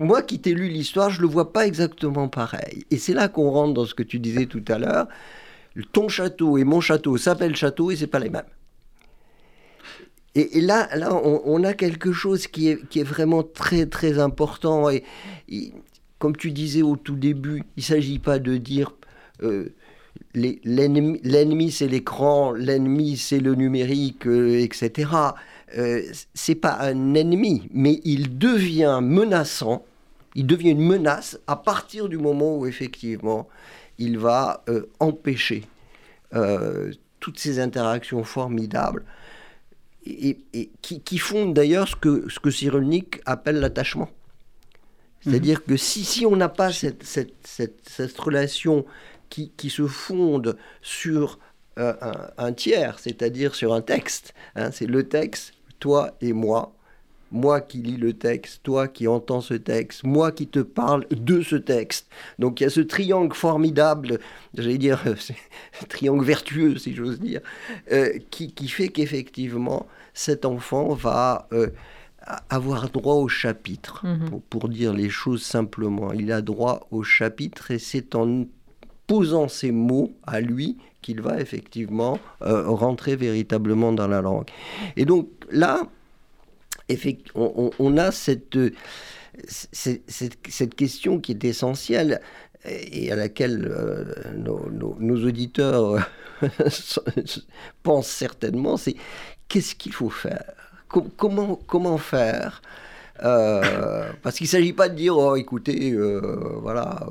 moi qui t'ai lu l'histoire je le vois pas exactement pareil et c'est là qu'on rentre dans ce que tu disais tout à l'heure ton château et mon château s'appellent château et c'est pas les mêmes. Et, là, là on, a quelque chose qui est, qui est vraiment très très important. Et, comme tu disais au tout début, il ne s'agit pas de dire euh, l'ennemi c'est l'écran, l'ennemi c'est le numérique, euh, etc. Euh, c'est pas un ennemi, mais il devient menaçant. Il devient une menace à partir du moment où effectivement il va euh, empêcher toutes ces interactions formidables et, qui, font d'ailleurs ce que, ce que Cyrulnik appelle l'attachement. C'est-à-dire mhm. que si, si on n'a pas cette, cette, relation qui, qui, se fonde sur euh, un, tiers, c'est-à-dire sur un texte, hein, c'est le texte, toi et moi, moi qui lis le texte, toi qui entends ce texte, moi qui te parle de ce texte. Donc il y a ce triangle formidable, j'allais dire, triangle vertueux si j'ose dire, euh, qui, fait qu'effectivement cet enfant va euh, avoir droit au chapitre, mhm. pour, dire les choses simplement. Il a droit au chapitre et c'est en posant ces mots à lui qu'il va effectivement euh, rentrer véritablement dans la langue. Et donc là, on, a cette, cette, question qui est essentielle et à laquelle euh, nos, auditeurs euh, pensent certainement, c'est qu'est-ce qu'il faut faire? Comment, comment faire euh, parce qu'il ne s'agit pas de dire, écoutez, voilà,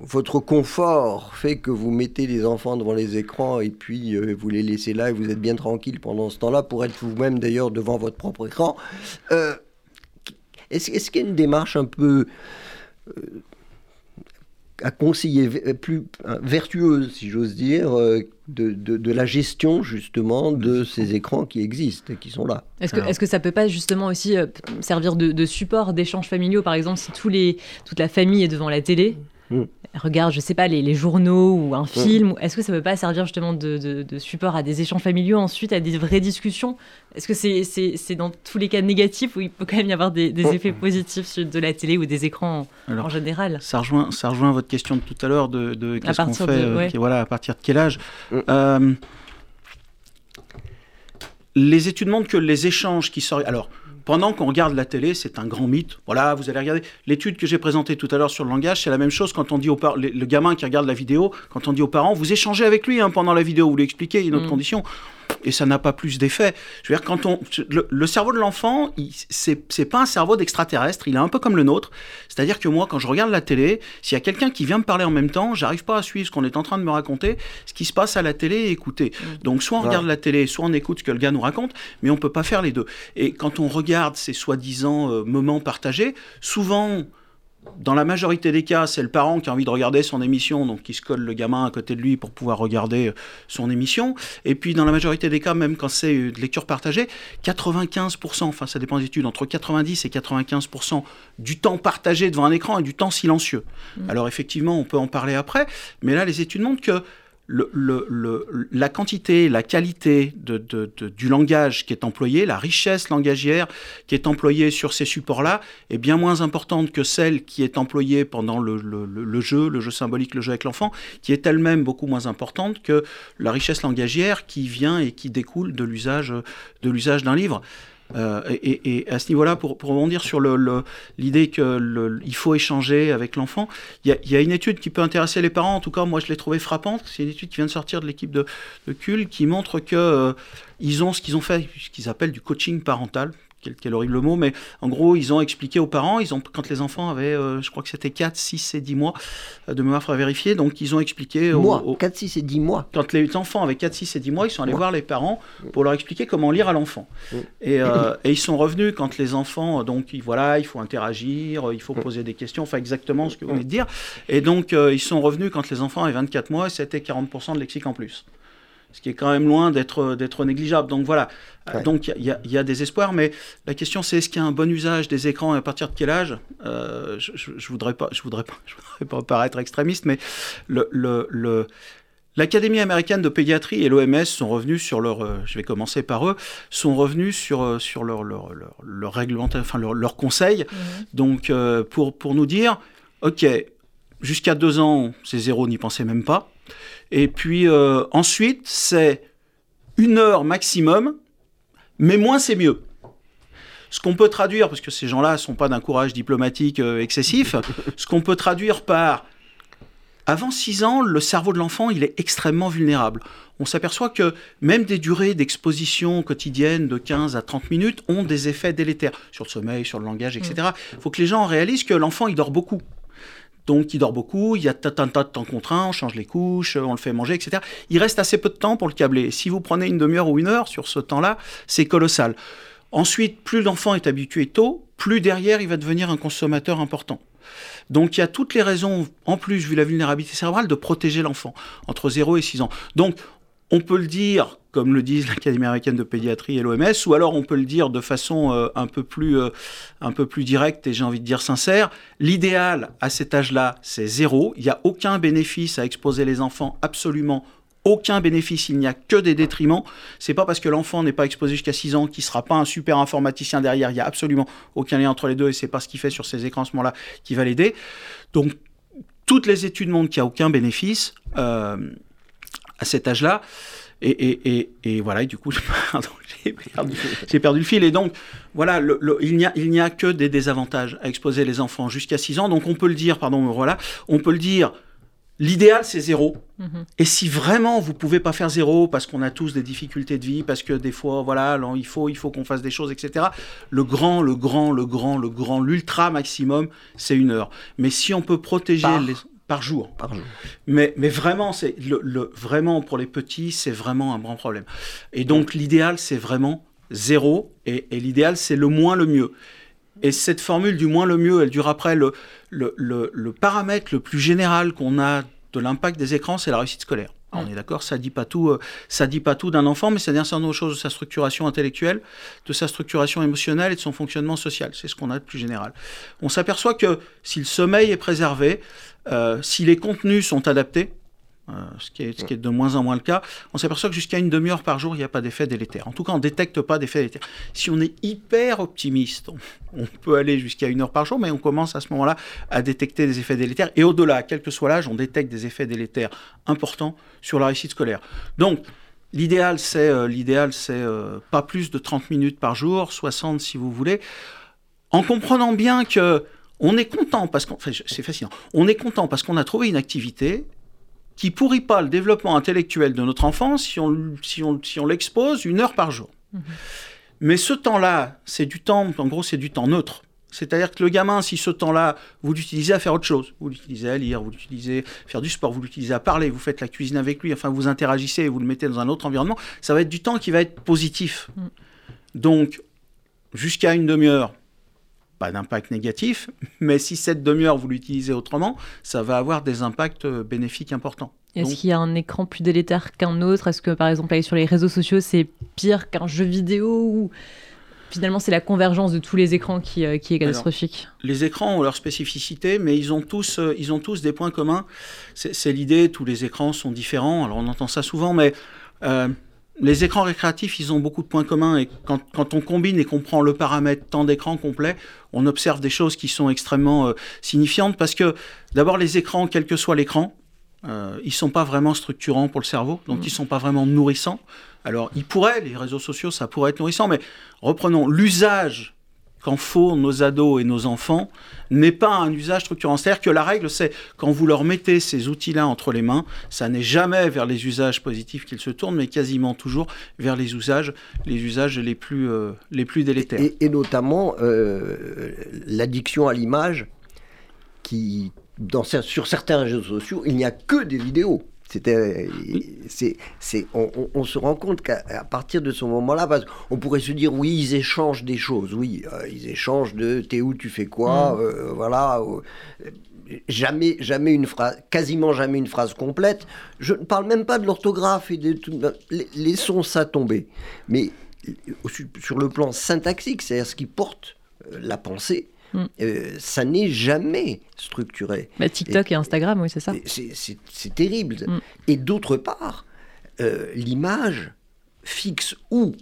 votre confort fait que vous mettez les enfants devant les écrans et puis euh, vous les laissez là et vous êtes bien tranquille pendant ce temps-là pour être vous-même d'ailleurs devant votre propre écran. Euh, est-ce qu'il y a une démarche un peu à conseiller plus vertueuse, si j'ose dire, euh, de, de, la gestion justement de ces écrans qui existent et qui sont là. Est-ce que, est que ça peut pas justement aussi euh, servir de, de support d'échanges familiaux, par exemple, si tous les, toute la famille est devant la télé Mm. regarde, je sais pas, les, journaux ou un mm. film, est-ce que ça peut pas servir justement de, support à des échanges familiaux, ensuite à des vraies discussions? Est-ce que c'est dans tous les cas négatifs ou il peut quand même y avoir des, mm. effets positifs de la télé ou des écrans en, général? ça rejoint, ça rejoint votre question de tout à l'heure de, qu'est-ce qu'on fait, euh, voilà, à partir de quel âge? Euh, Les études montrent que les échanges qui sortent... Alors, pendant qu'on regarde la télé, c'est un grand mythe. Voilà, vous allez regarder. L'étude que j'ai présentée tout à l'heure sur le langage, c'est la même chose quand on dit au le gamin qui regarde la vidéo, quand on dit aux parents, vous échangez avec lui hein, pendant la vidéo, vous lui expliquez, il y a une autre mm. condition et ça n'a pas plus d'effet. Je veux dire, quand on, le, cerveau de l'enfant, c'est pas un cerveau d'extraterrestre, il est un peu comme le nôtre. C'est-à-dire que moi, quand je regarde la télé, s'il y a quelqu'un qui vient me parler en même temps, j'arrive pas à suivre ce qu'on est en train de me raconter, ce qui se passe à la télé et écouter. Mm. Donc, soit on regarde la télé, soit on écoute ce que le gars nous raconte, mais on peut pas faire les deux. Et quand on regarde ces soi-disant euh, moments partagés, souvent, dans la majorité des cas, c'est le parent qui a envie de regarder son émission, donc qui se colle le gamin à côté de lui pour pouvoir regarder euh, son émission. Et puis, dans la majorité des cas, même quand c'est de lecture partagée, 95%, enfin ça dépend des études, entre 90 et 95% du temps partagé devant un écran et du temps silencieux. Mmh. Alors effectivement, on peut en parler après, mais là, les études montrent que la quantité, la qualité du langage qui est employé, la richesse langagière qui est employée sur ces supports-là est bien moins importante que celle qui est employée pendant le, jeu, le jeu symbolique, le jeu avec l'enfant, qui est elle-même beaucoup moins importante que la richesse langagière qui vient et qui découle de l'usage d'un livre. Euh, et, à ce niveau-là, pour, rebondir sur l'idée qu'il faut échanger avec l'enfant, il y, a une étude qui peut intéresser les parents, en tout cas moi je l'ai trouvée frappante, c'est une étude qui vient de sortir de l'équipe de, de CUL, qui montre que euh, ils ont ce qu'ils ont fait, ce qu'ils appellent du coaching parental, quel, horrible mot, mais en gros, ils ont expliqué aux parents, ils ont, quand les enfants avaient, euh, je crois que c'était 4, 6 et 10 mois, euh, de mémoire, il vérifier, donc ils ont expliqué... Mois, 4, 6 et 10 mois. Quand les enfants avaient 4, 6 et 10 mois, ils sont allés voir les parents pour leur expliquer comment lire à l'enfant. Et, euh, et, ils sont revenus quand les enfants, donc voilà, il faut interagir, il faut poser des questions, enfin exactement ce que vous venez de dire. Et donc, ils sont revenus quand les enfants avaient 24 mois, c'était 40% de lexique en plus ce qui est quand même loin d'être d'être négligeable. Donc voilà, donc il y, y, a des espoirs, mais la question c'est est-ce qu'il y a un bon usage des écrans et à partir de quel âge? Euh, Je ne voudrais pas, je voudrais pas, je voudrais pas paraître extrémiste, mais le, le, L'Académie américaine de pédiatrie et l'OMS sont revenus sur leur, euh, je vais commencer par eux, sont revenus sur, euh, sur leur, leur, leur, règlement, enfin leur, leur conseil, mmh. donc pour, pour nous dire, ok, jusqu'à deux ans, c'est zéro, n'y pensez même pas. Et puis euh, ensuite, c'est une heure maximum, mais moins c'est mieux. Ce qu'on peut traduire, parce que ces gens-là ne sont pas d'un courage diplomatique euh, excessif, ce qu'on peut traduire par avant 6 ans, le cerveau de l'enfant, il est extrêmement vulnérable. On s'aperçoit que même des durées d'exposition quotidienne de 15 à 30 minutes ont des effets délétères sur le sommeil, sur le langage, etc. Il mm. faut que les gens réalisent que l'enfant, il dort beaucoup. Donc il dort beaucoup, il y a un de temps contraint, on change les couches, on le fait manger, etc. Il reste assez peu de temps pour le câbler. Si vous prenez une demi-heure ou une heure sur ce temps-là, c'est colossal. Ensuite, plus l'enfant est habitué tôt, plus derrière il va devenir un consommateur important. Donc il y a toutes les raisons, en plus, vu la vulnérabilité cérébrale, de protéger l'enfant entre 0 et 6 ans. Donc on peut le dire, comme le disent l'Académie américaine de pédiatrie et l'OMS, ou alors on peut le dire de façon euh, un, peu plus, euh, plus directe et j'ai envie de dire sincère. L'idéal à cet âge-là, c'est zéro. Il n'y a aucun bénéfice à exposer les enfants, absolument aucun bénéfice, il n'y a que des détriments. C'est pas parce que l'enfant n'est pas exposé jusqu'à 6 ans qu'il sera pas un super informaticien derrière. Il n'y a absolument aucun lien entre les deux et c'est pas ce qu'il fait sur ces écrans ce moment-là qui va l'aider. Donc, toutes les études montrent qu'il n'y a aucun bénéfice. Euh, à cet âge-là. Et, et, et, voilà, et du coup, j'ai perdu, perdu, le fil. Et donc, voilà, le, il n'y a, a, que des désavantages à exposer les enfants jusqu'à 6 ans. Donc, on peut le dire, pardon, voilà, on peut le dire, l'idéal, c'est zéro. Mm-hmm. Et si vraiment vous pouvez pas faire zéro, parce qu'on a tous des difficultés de vie, parce que des fois, voilà, il faut, il faut qu'on fasse des choses, etc. Le grand, le grand, le grand, le grand, l'ultra maximum, c'est une heure. Mais si on peut protéger les par jour. Par jour. Mais, mais vraiment, c'est le, vraiment pour les petits, c'est vraiment un grand problème. Et donc l'idéal, c'est vraiment zéro, et, l'idéal, c'est le moins le mieux. Et cette formule du moins le mieux, elle dure après le, le, le paramètre le plus général qu'on a de l'impact des écrans, c'est la réussite scolaire. On est d'accord, ça dit pas tout, euh, ça dit pas tout d'un enfant, mais ça dit un certain nombre de choses de sa structuration intellectuelle, de sa structuration émotionnelle et de son fonctionnement social. C'est ce qu'on a de plus général. On s'aperçoit que si le sommeil est préservé, euh, si les contenus sont adaptés, euh, ce, qui est, ce, qui est, de moins en moins le cas, on s'aperçoit que jusqu'à une demi-heure par jour, il n'y a pas d'effet délétère. En tout cas, on ne détecte pas d'effet délétère. Si on est hyper optimiste, on, peut aller jusqu'à une heure par jour, mais on commence à ce moment-là à détecter des effets délétères. Et au-delà, quel que soit l'âge, on détecte des effets délétères importants sur la réussite scolaire. Donc, l'idéal, c'est euh, l'idéal, c'est pas plus de 30 minutes par jour, 60 si vous voulez, en comprenant bien que on est content parce qu'on, c'est fascinant. On est content parce qu'on a trouvé une activité qui pourrit pas le développement intellectuel de notre enfant si on, si on, si on l'expose une heure par jour. Mhm. Mais ce temps-là, c'est du temps, en gros, c'est du temps neutre. C'est-à-dire que le gamin, si ce temps-là, vous l'utilisez à faire autre chose, vous l'utilisez à lire, vous l'utilisez à faire du sport, vous l'utilisez à parler, vous faites la cuisine avec lui, enfin vous interagissez et vous le mettez dans un autre environnement, ça va être du temps qui va être positif. Mm. Donc, jusqu'à une demi-heure, pas d'impact négatif, mais si cette demi-heure vous l'utilisez autrement, ça va avoir des impacts euh, bénéfiques importants. Est-ce qu'il y a un écran plus délétère qu'un autre? Est-ce que par exemple aller sur les réseaux sociaux c'est pire qu'un jeu vidéo ou finalement c'est la convergence de tous les écrans qui, euh, qui est catastrophique? Les écrans ont leur spécificité, mais ils ont tous, euh, ils ont tous des points communs. C'est l'idée, tous les écrans sont différents. Alors on entend ça souvent, mais les écrans récréatifs, ils ont beaucoup de points communs et quand, on combine et qu'on prend le paramètre temps d'écran complet, on observe des choses qui sont extrêmement euh, signifiantes parce que d'abord les écrans, quel que soit l'écran, euh, ils sont pas vraiment structurants pour le cerveau, donc ils mmh. ils sont pas vraiment nourrissants. Alors ils pourraient, les réseaux sociaux, ça pourrait être nourrissant, mais reprenons l'usage qu'en font nos ados et nos enfants n'est pas un usage structurant. C'est-à-dire que la règle, c'est quand vous leur mettez ces outils-là entre les mains, ça n'est jamais vers les usages positifs qu'ils se tournent, mais quasiment toujours vers les usages, les euh, plus délétères. Et, notamment euh, l'addiction à l'image, qui, dans, sur certains réseaux sociaux, il n'y a que des vidéos. C'était, c'est, c'est, on, se rend compte qu'à partir de ce moment-là, parce qu'on pourrait se dire, oui, ils échangent des choses, oui, euh, ils échangent de t'es où, tu fais quoi, mm. euh, voilà. Euh, jamais, jamais une phrase, quasiment jamais une phrase complète. Je ne parle même pas de l'orthographe et de tout. Laissons ça tomber. Mais sur le plan syntaxique, c'est-à-dire ce qui porte la pensée, Mm. Euh, ça n'est jamais structuré. Bah, TikTok et, Instagram, oui, c'est ça. C'est terrible. Mm. Et d'autre part, euh, l'image fixe ou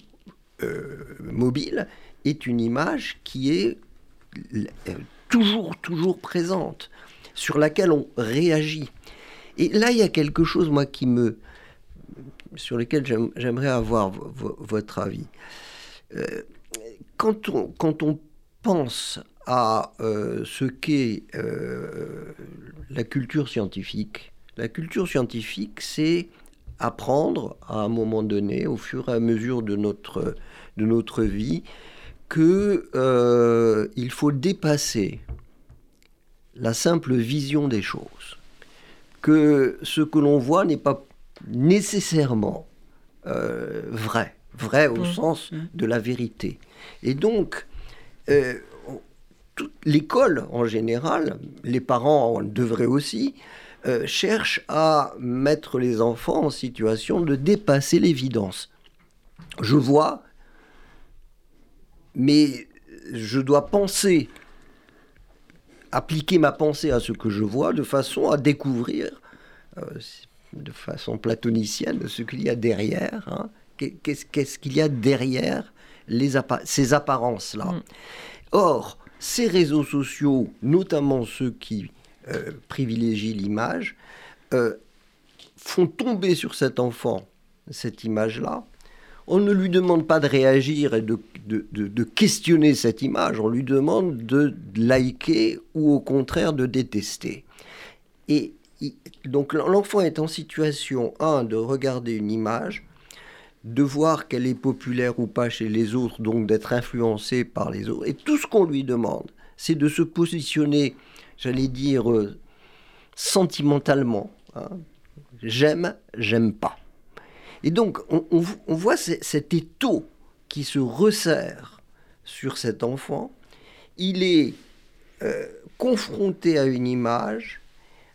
euh, mobile est une image qui est toujours, toujours présente, sur laquelle on réagit. Et là, il y a quelque chose, moi, qui me. sur lequel j'aimerais avoir votre avis. quand, on, quand on pense à euh, ce qu'est euh, la culture scientifique. La culture scientifique, c'est apprendre à un moment donné, au fur et à mesure de notre, de notre vie, qu'il euh, faut dépasser la simple vision des choses. Que ce que l'on voit n'est pas nécessairement vrai, vrai au mmh. sens mmh. de la vérité. Et donc, l'école en général, les parents devraient aussi, euh, cherchent à mettre les enfants en situation de dépasser l'évidence. Je vois, mais je dois penser, appliquer ma pensée à ce que je vois de façon à découvrir, euh, de façon platonicienne, ce qu'il y a derrière. Hein. Qu'est-ce qu'il y a derrière les ces apparences-là mm. Or, ces réseaux sociaux, notamment ceux qui euh, privilégient l'image, euh, font tomber sur cet enfant cette image-là. On ne lui demande pas de réagir et de, de, questionner cette image, on lui demande de liker ou au contraire de détester. Et donc l'enfant est en situation, un, de regarder une image, de voir qu'elle est populaire ou pas chez les autres, donc d'être influencé par les autres. Et tout ce qu'on lui demande, c'est de se positionner, j'allais dire, euh, sentimentalement. Hein. J'aime, j'aime pas. Et donc, on, voit cet étau qui se resserre sur cet enfant. Il est euh, confronté à une image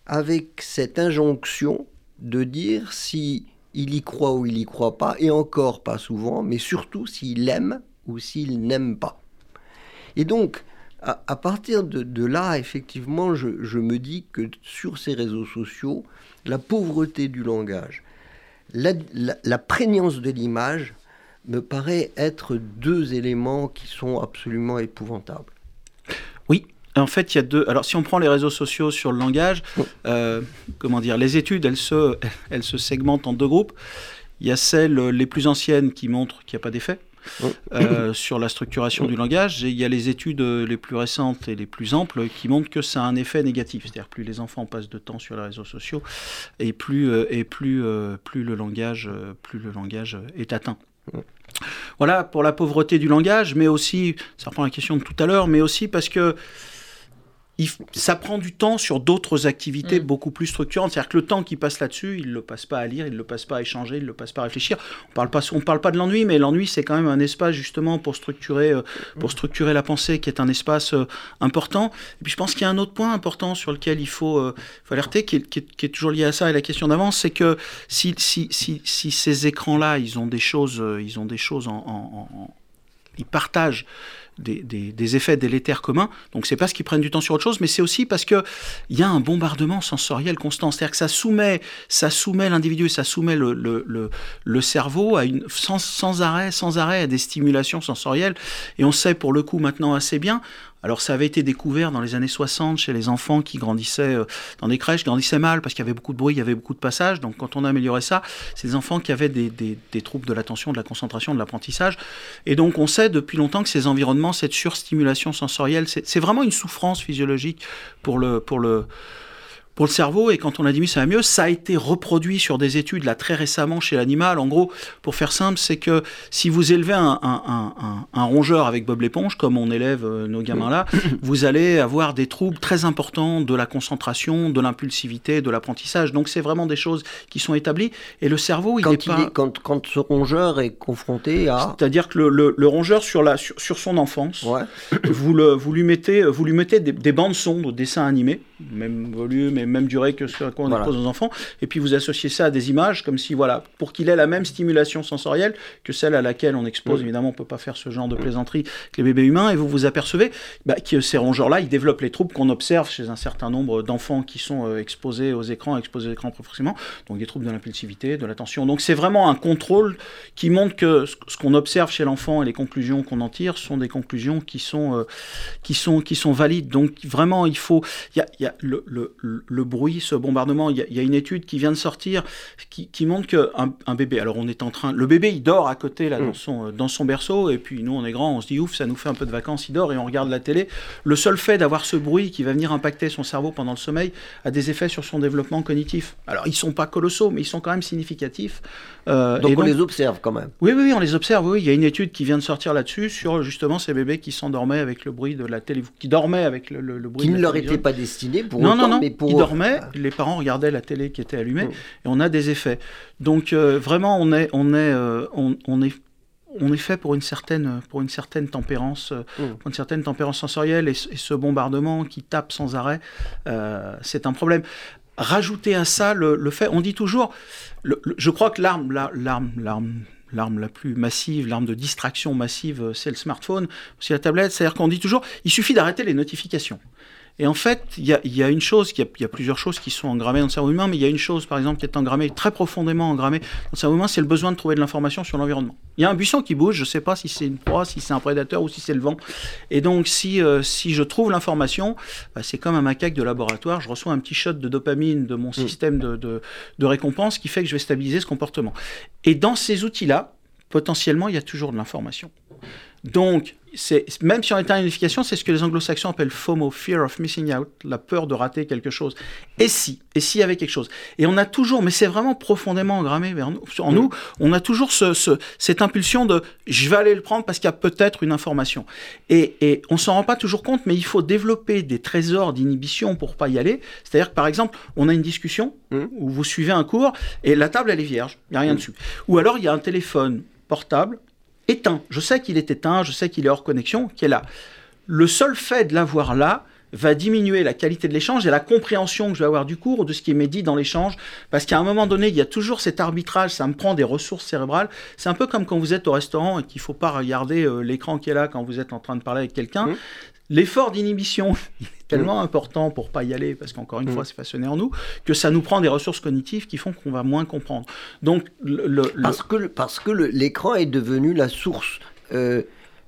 avec cette injonction de dire si il y croit ou il y croit pas, et encore pas souvent, mais surtout s'il aime ou s'il n'aime pas. Et donc, à, partir de, là, effectivement, je, me dis que sur ces réseaux sociaux, la pauvreté du langage, la, prégnance de l'image, me paraît être deux éléments qui sont absolument épouvantables. En fait, il y a deux. Alors, si on prend les réseaux sociaux sur le langage, euh, comment dire, les études, elles se, elles se segmentent en deux groupes. Il y a celles les plus anciennes qui montrent qu'il n'y a pas d'effet. Euh, sur la structuration du langage. Et il y a les études les plus récentes et les plus amples qui montrent que ça a un effet négatif. C'est-à-dire plus les enfants passent de temps sur les réseaux sociaux et plus, euh, et plus, plus, le, langage, plus le langage est atteint. Voilà pour la pauvreté du langage, mais aussi, ça reprend la question de tout à l'heure, mais aussi parce que ça prend du temps sur d'autres activités mm. beaucoup plus structurantes. C'est-à-dire que le temps qu'il passe là-dessus, il ne le passe pas à lire, il ne le passe pas à échanger, il ne le passe pas à réfléchir. On parle pas, on parle pas de l'ennui, mais l'ennui, c'est quand même un espace justement pour structurer, euh, pour structurer la pensée, qui est un espace euh, important. Et puis je pense qu'il y a un autre point important sur lequel il faut, euh, alerter, qui est, toujours lié à ça et la question d'avance, c'est que si, si, si, si ces écrans-là, ils ont des choses, ils ont des choses en, en ils partagent des, effets délétères communs. Donc c'est parce qu'ils prennent du temps sur autre chose, mais c'est aussi parce qu'il y a un bombardement sensoriel constant. C'est-à-dire que ça soumet, ça soumet l'individu, ça soumet le, le, cerveau à une, sans, arrêt, sans arrêt à des stimulations sensorielles. Et on sait pour le coup maintenant assez bien Alors ça avait été découvert dans les années 60 chez les enfants qui grandissaient euh, dans des crèches, grandissaient mal parce qu'il y avait beaucoup de bruit, il y avait beaucoup de passages. Donc quand on a amélioré ça, c'est des enfants qui avaient des, des troubles de l'attention, de la concentration, de l'apprentissage. Et donc on sait depuis longtemps que ces environnements, cette surstimulation sensorielle, c'est vraiment une souffrance physiologique pour le... Pour le pour le cerveau, et quand on a dit ça va mieux, ça a été reproduit sur des études là très récemment chez l'animal. En gros, pour faire simple, c'est que si vous élevez un, un, rongeur avec Bob l'éponge, comme on élève euh, nos gamins là, vous allez avoir des troubles très importants de la concentration, de l'impulsivité, de l'apprentissage. Donc c'est vraiment des choses qui sont établies. Et le cerveau, il quand n'est pas... quand, quand, ce rongeur est confronté à... C'est-à-dire que le, le, rongeur sur, la, sur, sur son enfance, vous, le, vous, lui mettez, vous lui mettez des, des bandes son de dessins animés, même volume et même durée que ce qu'on impose aux enfants. Et puis vous associez ça à des images, comme si, voilà, pour qu'il ait la même stimulation sensorielle que celle à laquelle on expose. Évidemment, on ne peut pas faire ce genre de plaisanterie avec les bébés humains. Et vous vous apercevez bah, que ces rongeurs-là, ils développent les troubles qu'on observe chez un certain nombre d'enfants qui sont euh, exposés aux écrans, exposés aux écrans profondément. Donc des troubles de l'impulsivité, de l'attention. Donc c'est vraiment un contrôle qui montre que ce qu'on observe chez l'enfant et les conclusions qu'on en tire sont des conclusions qui sont, euh, qui sont, qui sont valides. Donc vraiment, il faut. Il y a, le, le, le bruit, ce bombardement. Il y, a, une étude qui vient de sortir qui, montre qu'un un bébé, alors on est en train, le bébé il dort à côté là dans, mm. son, dans son berceau, et puis nous on est grand, on se dit ouf, ça nous fait un peu de vacances, il dort et on regarde la télé. Le seul fait d'avoir ce bruit qui va venir impacter son cerveau pendant le sommeil a des effets sur son développement cognitif. Alors ils sont pas colossaux, mais ils sont quand même significatifs. Euh, donc on les observe quand même. Oui, oui, on les observe. Oui, il y a une étude qui vient de sortir là-dessus sur justement ces bébés qui s'endormaient avec le bruit de la télé, qui dormaient avec le, le, bruit. Qui ne leur était pas destiné pour non, autant, non, non. mais pour ils dormaient. Les parents regardaient la télé qui était allumée mm. et on a des effets. Donc euh, vraiment, on est, on est, euh, on, est on est fait pour une certaine, pour une certaine tempérance, mm. pour une certaine tempérance sensorielle, et, ce bombardement qui tape sans arrêt, c'est un problème rajouter à ça le, fait, on dit toujours, je crois que l'arme, l'arme, l'arme, l'arme la plus massive, l'arme de distraction massive, c'est le smartphone, c'est la tablette. C'est-à-dire qu'on dit toujours, il suffit d'arrêter les notifications. Et en fait, il y a, une chose, il y, a plusieurs choses qui sont engrammées dans le cerveau humain, mais il y a une chose, par exemple, qui est engrammée, très profondément engrammée dans le cerveau humain, c'est le besoin de trouver de l'information sur l'environnement. Il y a un buisson qui bouge, je ne sais pas si c'est une proie, si c'est un prédateur ou si c'est le vent. Et donc, si, euh, si je trouve l'information, bah, c'est comme un macaque de laboratoire, je reçois un petit shot de dopamine de mon mm. système de, de, de récompense qui fait que je vais stabiliser ce comportement. Et dans ces outils-là, potentiellement, il y a toujours de l'information. Donc, même si on est en unification, c'est ce que les anglo-saxons appellent FOMO, Fear of Missing Out, la peur de rater quelque chose. Et si Et s'il y avait quelque chose Et on a toujours, mais c'est vraiment profondément engrammé vers nous, en nous, on a toujours ce, cette impulsion de je vais aller le prendre parce qu'il y a peut-être une information. Et, et on s'en rend pas toujours compte, mais il faut développer des trésors d'inhibition pour pas y aller. C'est-à-dire que par exemple, on a une discussion mmh. où vous suivez un cours et la table elle est vierge, il n'y a rien mmh. dessus. Ou alors il y a un téléphone portable éteint. Je sais qu'il est éteint, je sais qu'il est hors connexion, qui est là. Le seul fait de l'avoir là va diminuer la qualité de l'échange et la compréhension que je vais avoir du cours ou de ce qui est dit dans l'échange, parce qu'à un moment donné, il y a toujours cet arbitrage, ça me prend des ressources cérébrales. C'est un peu comme quand vous êtes au restaurant et qu'il ne faut pas regarder euh, l'écran qui est là quand vous êtes en train de parler avec quelqu'un. Mmh. L'effort d'inhibition est tellement important pour pas y aller, parce qu'encore une mmh. fois, c'est façonné en nous, que ça nous prend des ressources cognitives qui font qu'on va moins comprendre. Donc, le, parce que parce que l'écran est devenu la source euh,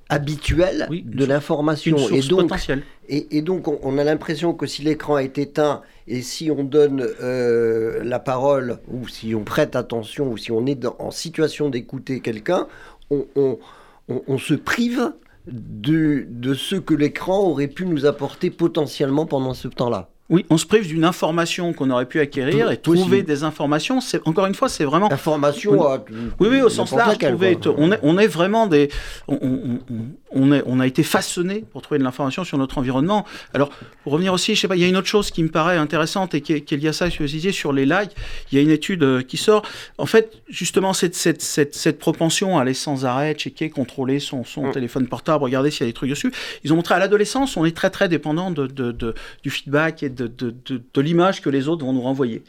habituelle de l'information et donc Et, donc, on, a l'impression que si l'écran est éteint et si on donne euh, la parole ou si on prête attention ou si on est en situation d'écouter quelqu'un, on, on se prive de, de ce que l'écran aurait pu nous apporter potentiellement pendant ce temps-là. Oui, on se prive d'une information qu'on aurait pu acquérir et trouver des informations. C'est encore une fois, c'est vraiment information. oui, oui, au sens large. on, est, on est vraiment des, on, on, on, est, on a été façonné pour trouver de l'information sur notre environnement. Alors, pour revenir aussi, je sais pas, il y a une autre chose qui me paraît intéressante et qui est, qui est liée à ça, vous disiez sur les likes. Il y a une étude euh, qui sort. En fait, justement, cette, cette, cette, cette propension à aller sans arrêt checker, contrôler son, son mm. téléphone portable, regarder s'il y a des trucs dessus. Ils ont montré à l'adolescence, on est très très dépendant de, de, de, du feedback et de, l'image que les autres vont nous renvoyer.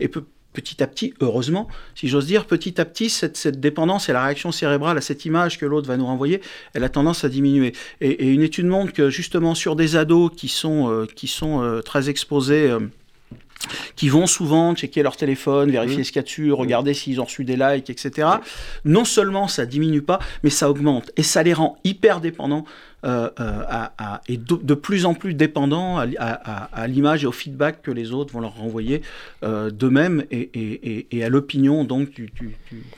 Et petit à petit, heureusement, si j'ose dire, petit à petit, cette, dépendance et la réaction cérébrale à cette image que l'autre va nous renvoyer, elle a tendance à diminuer. Et, une étude montre que justement sur des ados qui sont, euh, qui sont euh, très exposés... Euh, qui vont souvent checker leur téléphone, vérifier mmh. ce qu'il y a dessus, regarder s'ils ont reçu des likes, etc. Non seulement ça diminue pas, mais ça augmente et ça les rend hyper dépendants euh, euh, à, et de, plus en plus dépendants à, l'image et au feedback que les autres vont leur renvoyer euh, d'eux-mêmes et, et, à l'opinion donc du,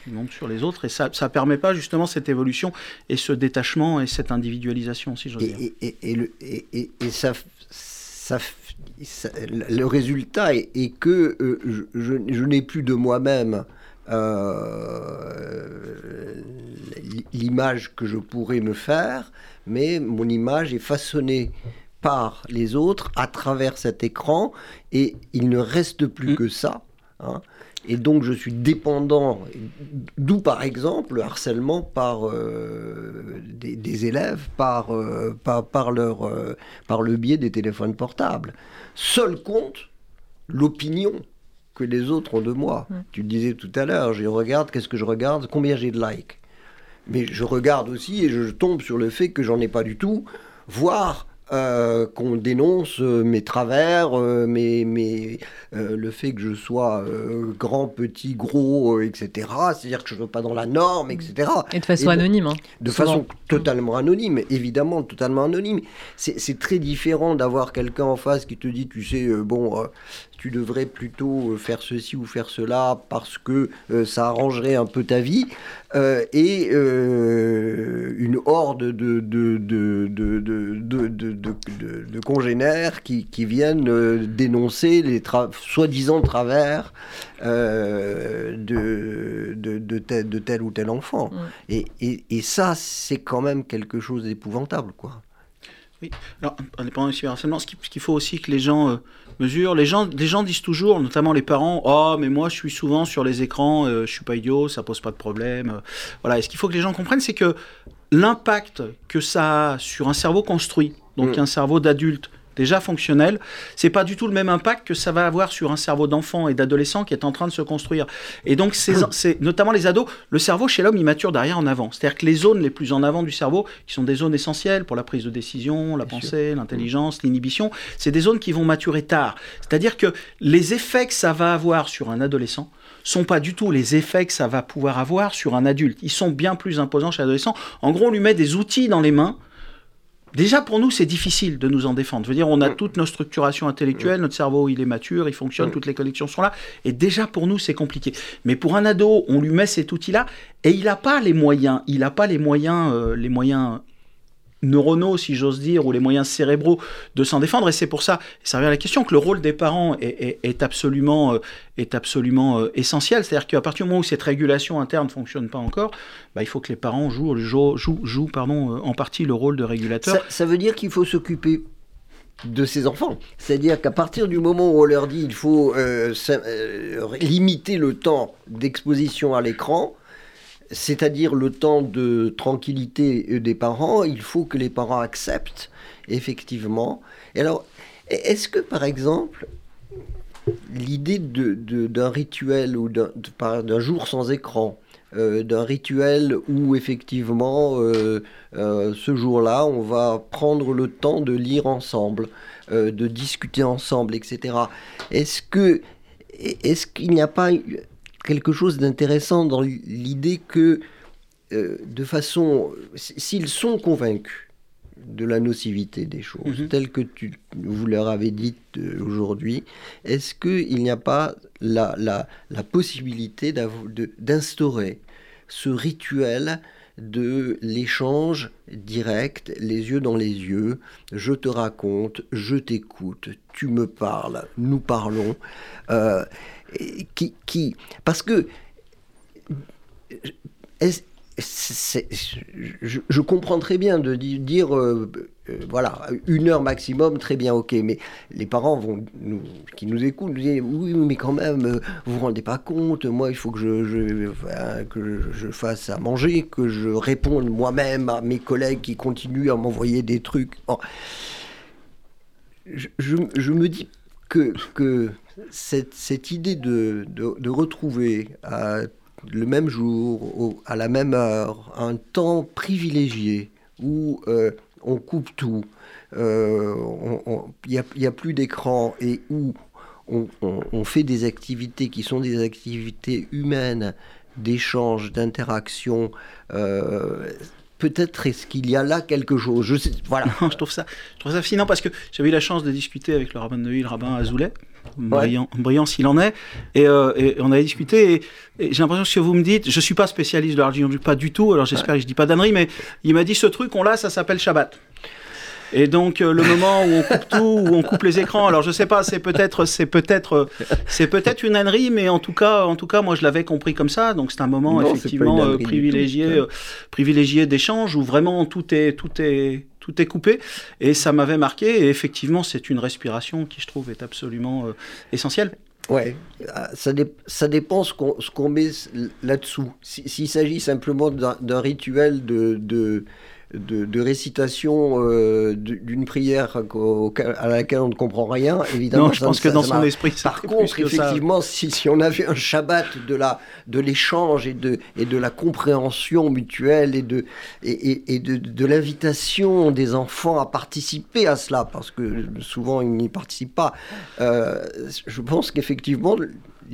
monde sur les autres. Et ça ne permet pas justement cette évolution et ce détachement et cette individualisation, si j'ose dire. Et, ça, ça le résultat est, que euh, je, n'ai plus de moi-même euh, l'image que je pourrais me faire, mais mon image est façonnée par les autres à travers cet écran et il ne reste plus mm. que ça. Hein et donc je suis dépendant, d'où par exemple le harcèlement par euh, des, élèves par, euh, par, leur, euh, par le biais des téléphones portables. Seul compte l'opinion que les autres ont de moi. Tu le disais tout à l'heure, je regarde, qu'est-ce que je regarde, combien j'ai de likes. Mais je regarde aussi et je tombe sur le fait que j'en ai pas du tout, voire euh, qu'on dénonce euh, mes travers, euh, mes, le fait que je sois grand, petit, gros, etc. C'est-à-dire que je ne sois pas dans la norme, etc. Et de façon anonyme. Hein, de façon totalement anonyme, évidemment, totalement anonyme. C'est très différent d'avoir quelqu'un en face qui te dit, tu sais, bon, tu devrais plutôt faire ceci ou faire cela parce que ça arrangerait un peu ta vie, et une horde de, de, de, de de, congénères qui, viennent euh, dénoncer les soi-disant travers euh, de, de, tel, ou tel enfant. Et, et, ça, c'est quand même quelque chose d'épouvantable, quoi. Oui, alors, indépendamment du cyberharcèlement, ce qu'il faut aussi que les gens euh, mesurent, les gens, les gens disent toujours, notamment les parents, oh, mais moi je suis souvent sur les écrans, je suis pas idiot, ça pose pas de problème. voilà, et ce qu'il faut que les gens comprennent, c'est que l'impact que ça a sur un cerveau construit, donc mm. un cerveau d'adulte déjà fonctionnel, c'est pas du tout le même impact que ça va avoir sur un cerveau d'enfant et d'adolescent qui est en train de se construire. Et donc, c'est notamment les ados, le cerveau chez l'homme, il mature derrière en avant. C'est-à-dire que les zones les plus en avant du cerveau, qui sont des zones essentielles pour la prise de décision, la pensée, l'intelligence, l'inhibition, c'est des zones qui vont maturer tard. C'est-à-dire que les effets que ça va avoir sur un adolescent, sont pas du tout les effets que ça va pouvoir avoir sur un adulte. Ils sont bien plus imposants chez l'adolescent. En gros, on lui met des outils dans les mains Déjà, pour nous, c'est difficile de nous en défendre. Je veux dire, on a mm. toute nos structurations intellectuelles, notre cerveau, il est mature, il fonctionne, mm. toutes les connexions sont là. Et déjà, pour nous, c'est compliqué. Mais pour un ado, on lui met cet outil-là et il n'a pas les moyens. Il n'a pas les moyens, euh, les moyens neuronaux, si j'ose dire, ou les moyens cérébraux de s'en défendre. Et c'est pour ça, ça revient à la question, que le rôle des parents est, absolument, euh, est absolument euh, essentiel. C'est-à-dire qu'à partir du moment où cette régulation interne ne fonctionne pas encore, bah, il faut que les parents jouent, jouent, jouent, pardon, euh, en partie le rôle de régulateur. Ça, veut dire qu'il faut s'occuper de ces enfants. C'est-à-dire qu'à partir du moment où on leur dit qu'il faut limiter le temps d'exposition à l'écran, c'est-à-dire le temps de tranquillité des parents, il faut que les parents acceptent, effectivement. Et alors, est-ce que, par exemple, l'idée d'un rituel ou d'un jour sans écran, euh, d'un rituel où effectivement euh, euh, ce jour-là on va prendre le temps de lire ensemble, de discuter ensemble, etc. Est-ce que est-ce qu'il n'y a pas quelque chose d'intéressant dans l'idée que, euh, de façon, s'ils sont convaincus de la nocivité des choses, mhm. telles que tu, vous leur avez dites euh, aujourd'hui, est-ce qu'il n'y a pas la, la, la possibilité d'instaurer ce rituel de l'échange direct, les yeux dans les yeux, je te raconte, je t'écoute, tu me parles, nous parlons. Euh, qui, parce que je, comprends très bien de dire, euh, euh, voilà, une heure maximum, très bien, ok, mais les parents vont nous, qui nous écoutent nous disent, oui, mais quand même, euh, vous vous rendez pas compte, moi, il faut que je, que je fasse à manger, que je réponde moi-même à mes collègues qui continuent à m'envoyer des trucs. Je, je, me dis que, cette, idée de, retrouver le même jour, à la même heure, un temps privilégié où euh, on coupe tout, il euh, n'y a, a, plus d'écran et où on, fait des activités qui sont des activités humaines, d'échange, d'interaction. Euh, peut-être est-ce qu'il y a là quelque chose. Je sais, voilà. je trouve ça, je trouve ça fascinant parce que j'avais eu la chance de discuter avec le rabbin de Neuilly, le rabbin Azoulay, brillant, brillant s'il en est, et, euh, on avait discuté. Et, j'ai l'impression que ce que vous me dites, je suis pas spécialiste de l'argent, pas du tout. Alors j'espère que je dis pas d'annerie, mais il m'a dit ce truc, on l'a, ça s'appelle Shabbat. Et donc euh, le moment où on coupe tout, où on coupe les écrans, alors je sais pas, c'est peut-être, c'est peut-être, c'est peut-être une ânerie, mais en tout cas, en tout cas, moi je l'avais compris comme ça. Donc c'est un moment effectivement euh, privilégié, euh, privilégié d'échange où vraiment tout est, tout est, tout est coupé. Et ça m'avait marqué. Et effectivement, c'est une respiration qui je trouve est absolument essentielle. Ouais, ah, ça, ça dépend ce qu'on met là-dessous. S'il s'agit simplement d'un rituel de, de de, récitation euh, d'une prière à laquelle on ne comprend rien, évidemment. Non, je pense que dans son esprit, Par contre, effectivement, si, si, on avait un Shabbat de la de l'échange et de et de la compréhension mutuelle et de et, et de, de l'invitation des enfants à participer à cela, parce que souvent ils n'y participent pas. Euh, je pense qu'effectivement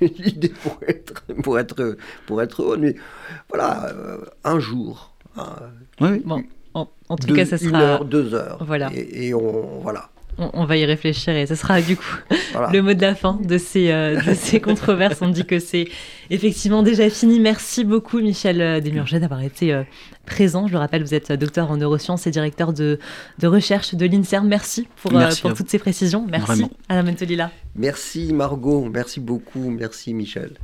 l'idée pourrait être pour être pour être mais voilà euh, un jour oui. Bon, en, tout cas, ça sera. Une heure, deux heures. Voilà. Et, on, voilà. On, va y réfléchir et ce sera du coup le mot de la fin de ces, euh, de ces controverses. On dit que c'est effectivement déjà fini. Merci beaucoup, Michel euh, Desmurget, d'avoir été euh, présent. Je le rappelle, vous êtes docteur en neurosciences et directeur de, de recherche de l'INSERM. Merci pour, pour toutes ces précisions. Merci, Anna Mentolila. Merci, Margot. Merci beaucoup. Merci, Michel.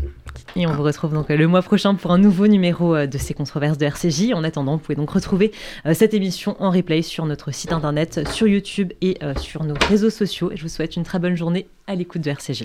Et on vous retrouve donc le mois prochain pour un nouveau numéro de ces controverses de RCJ. En attendant, vous pouvez donc retrouver cette émission en replay sur notre site internet, sur YouTube et sur nos réseaux sociaux. Et je vous souhaite une très bonne journée à l'écoute de RCJ.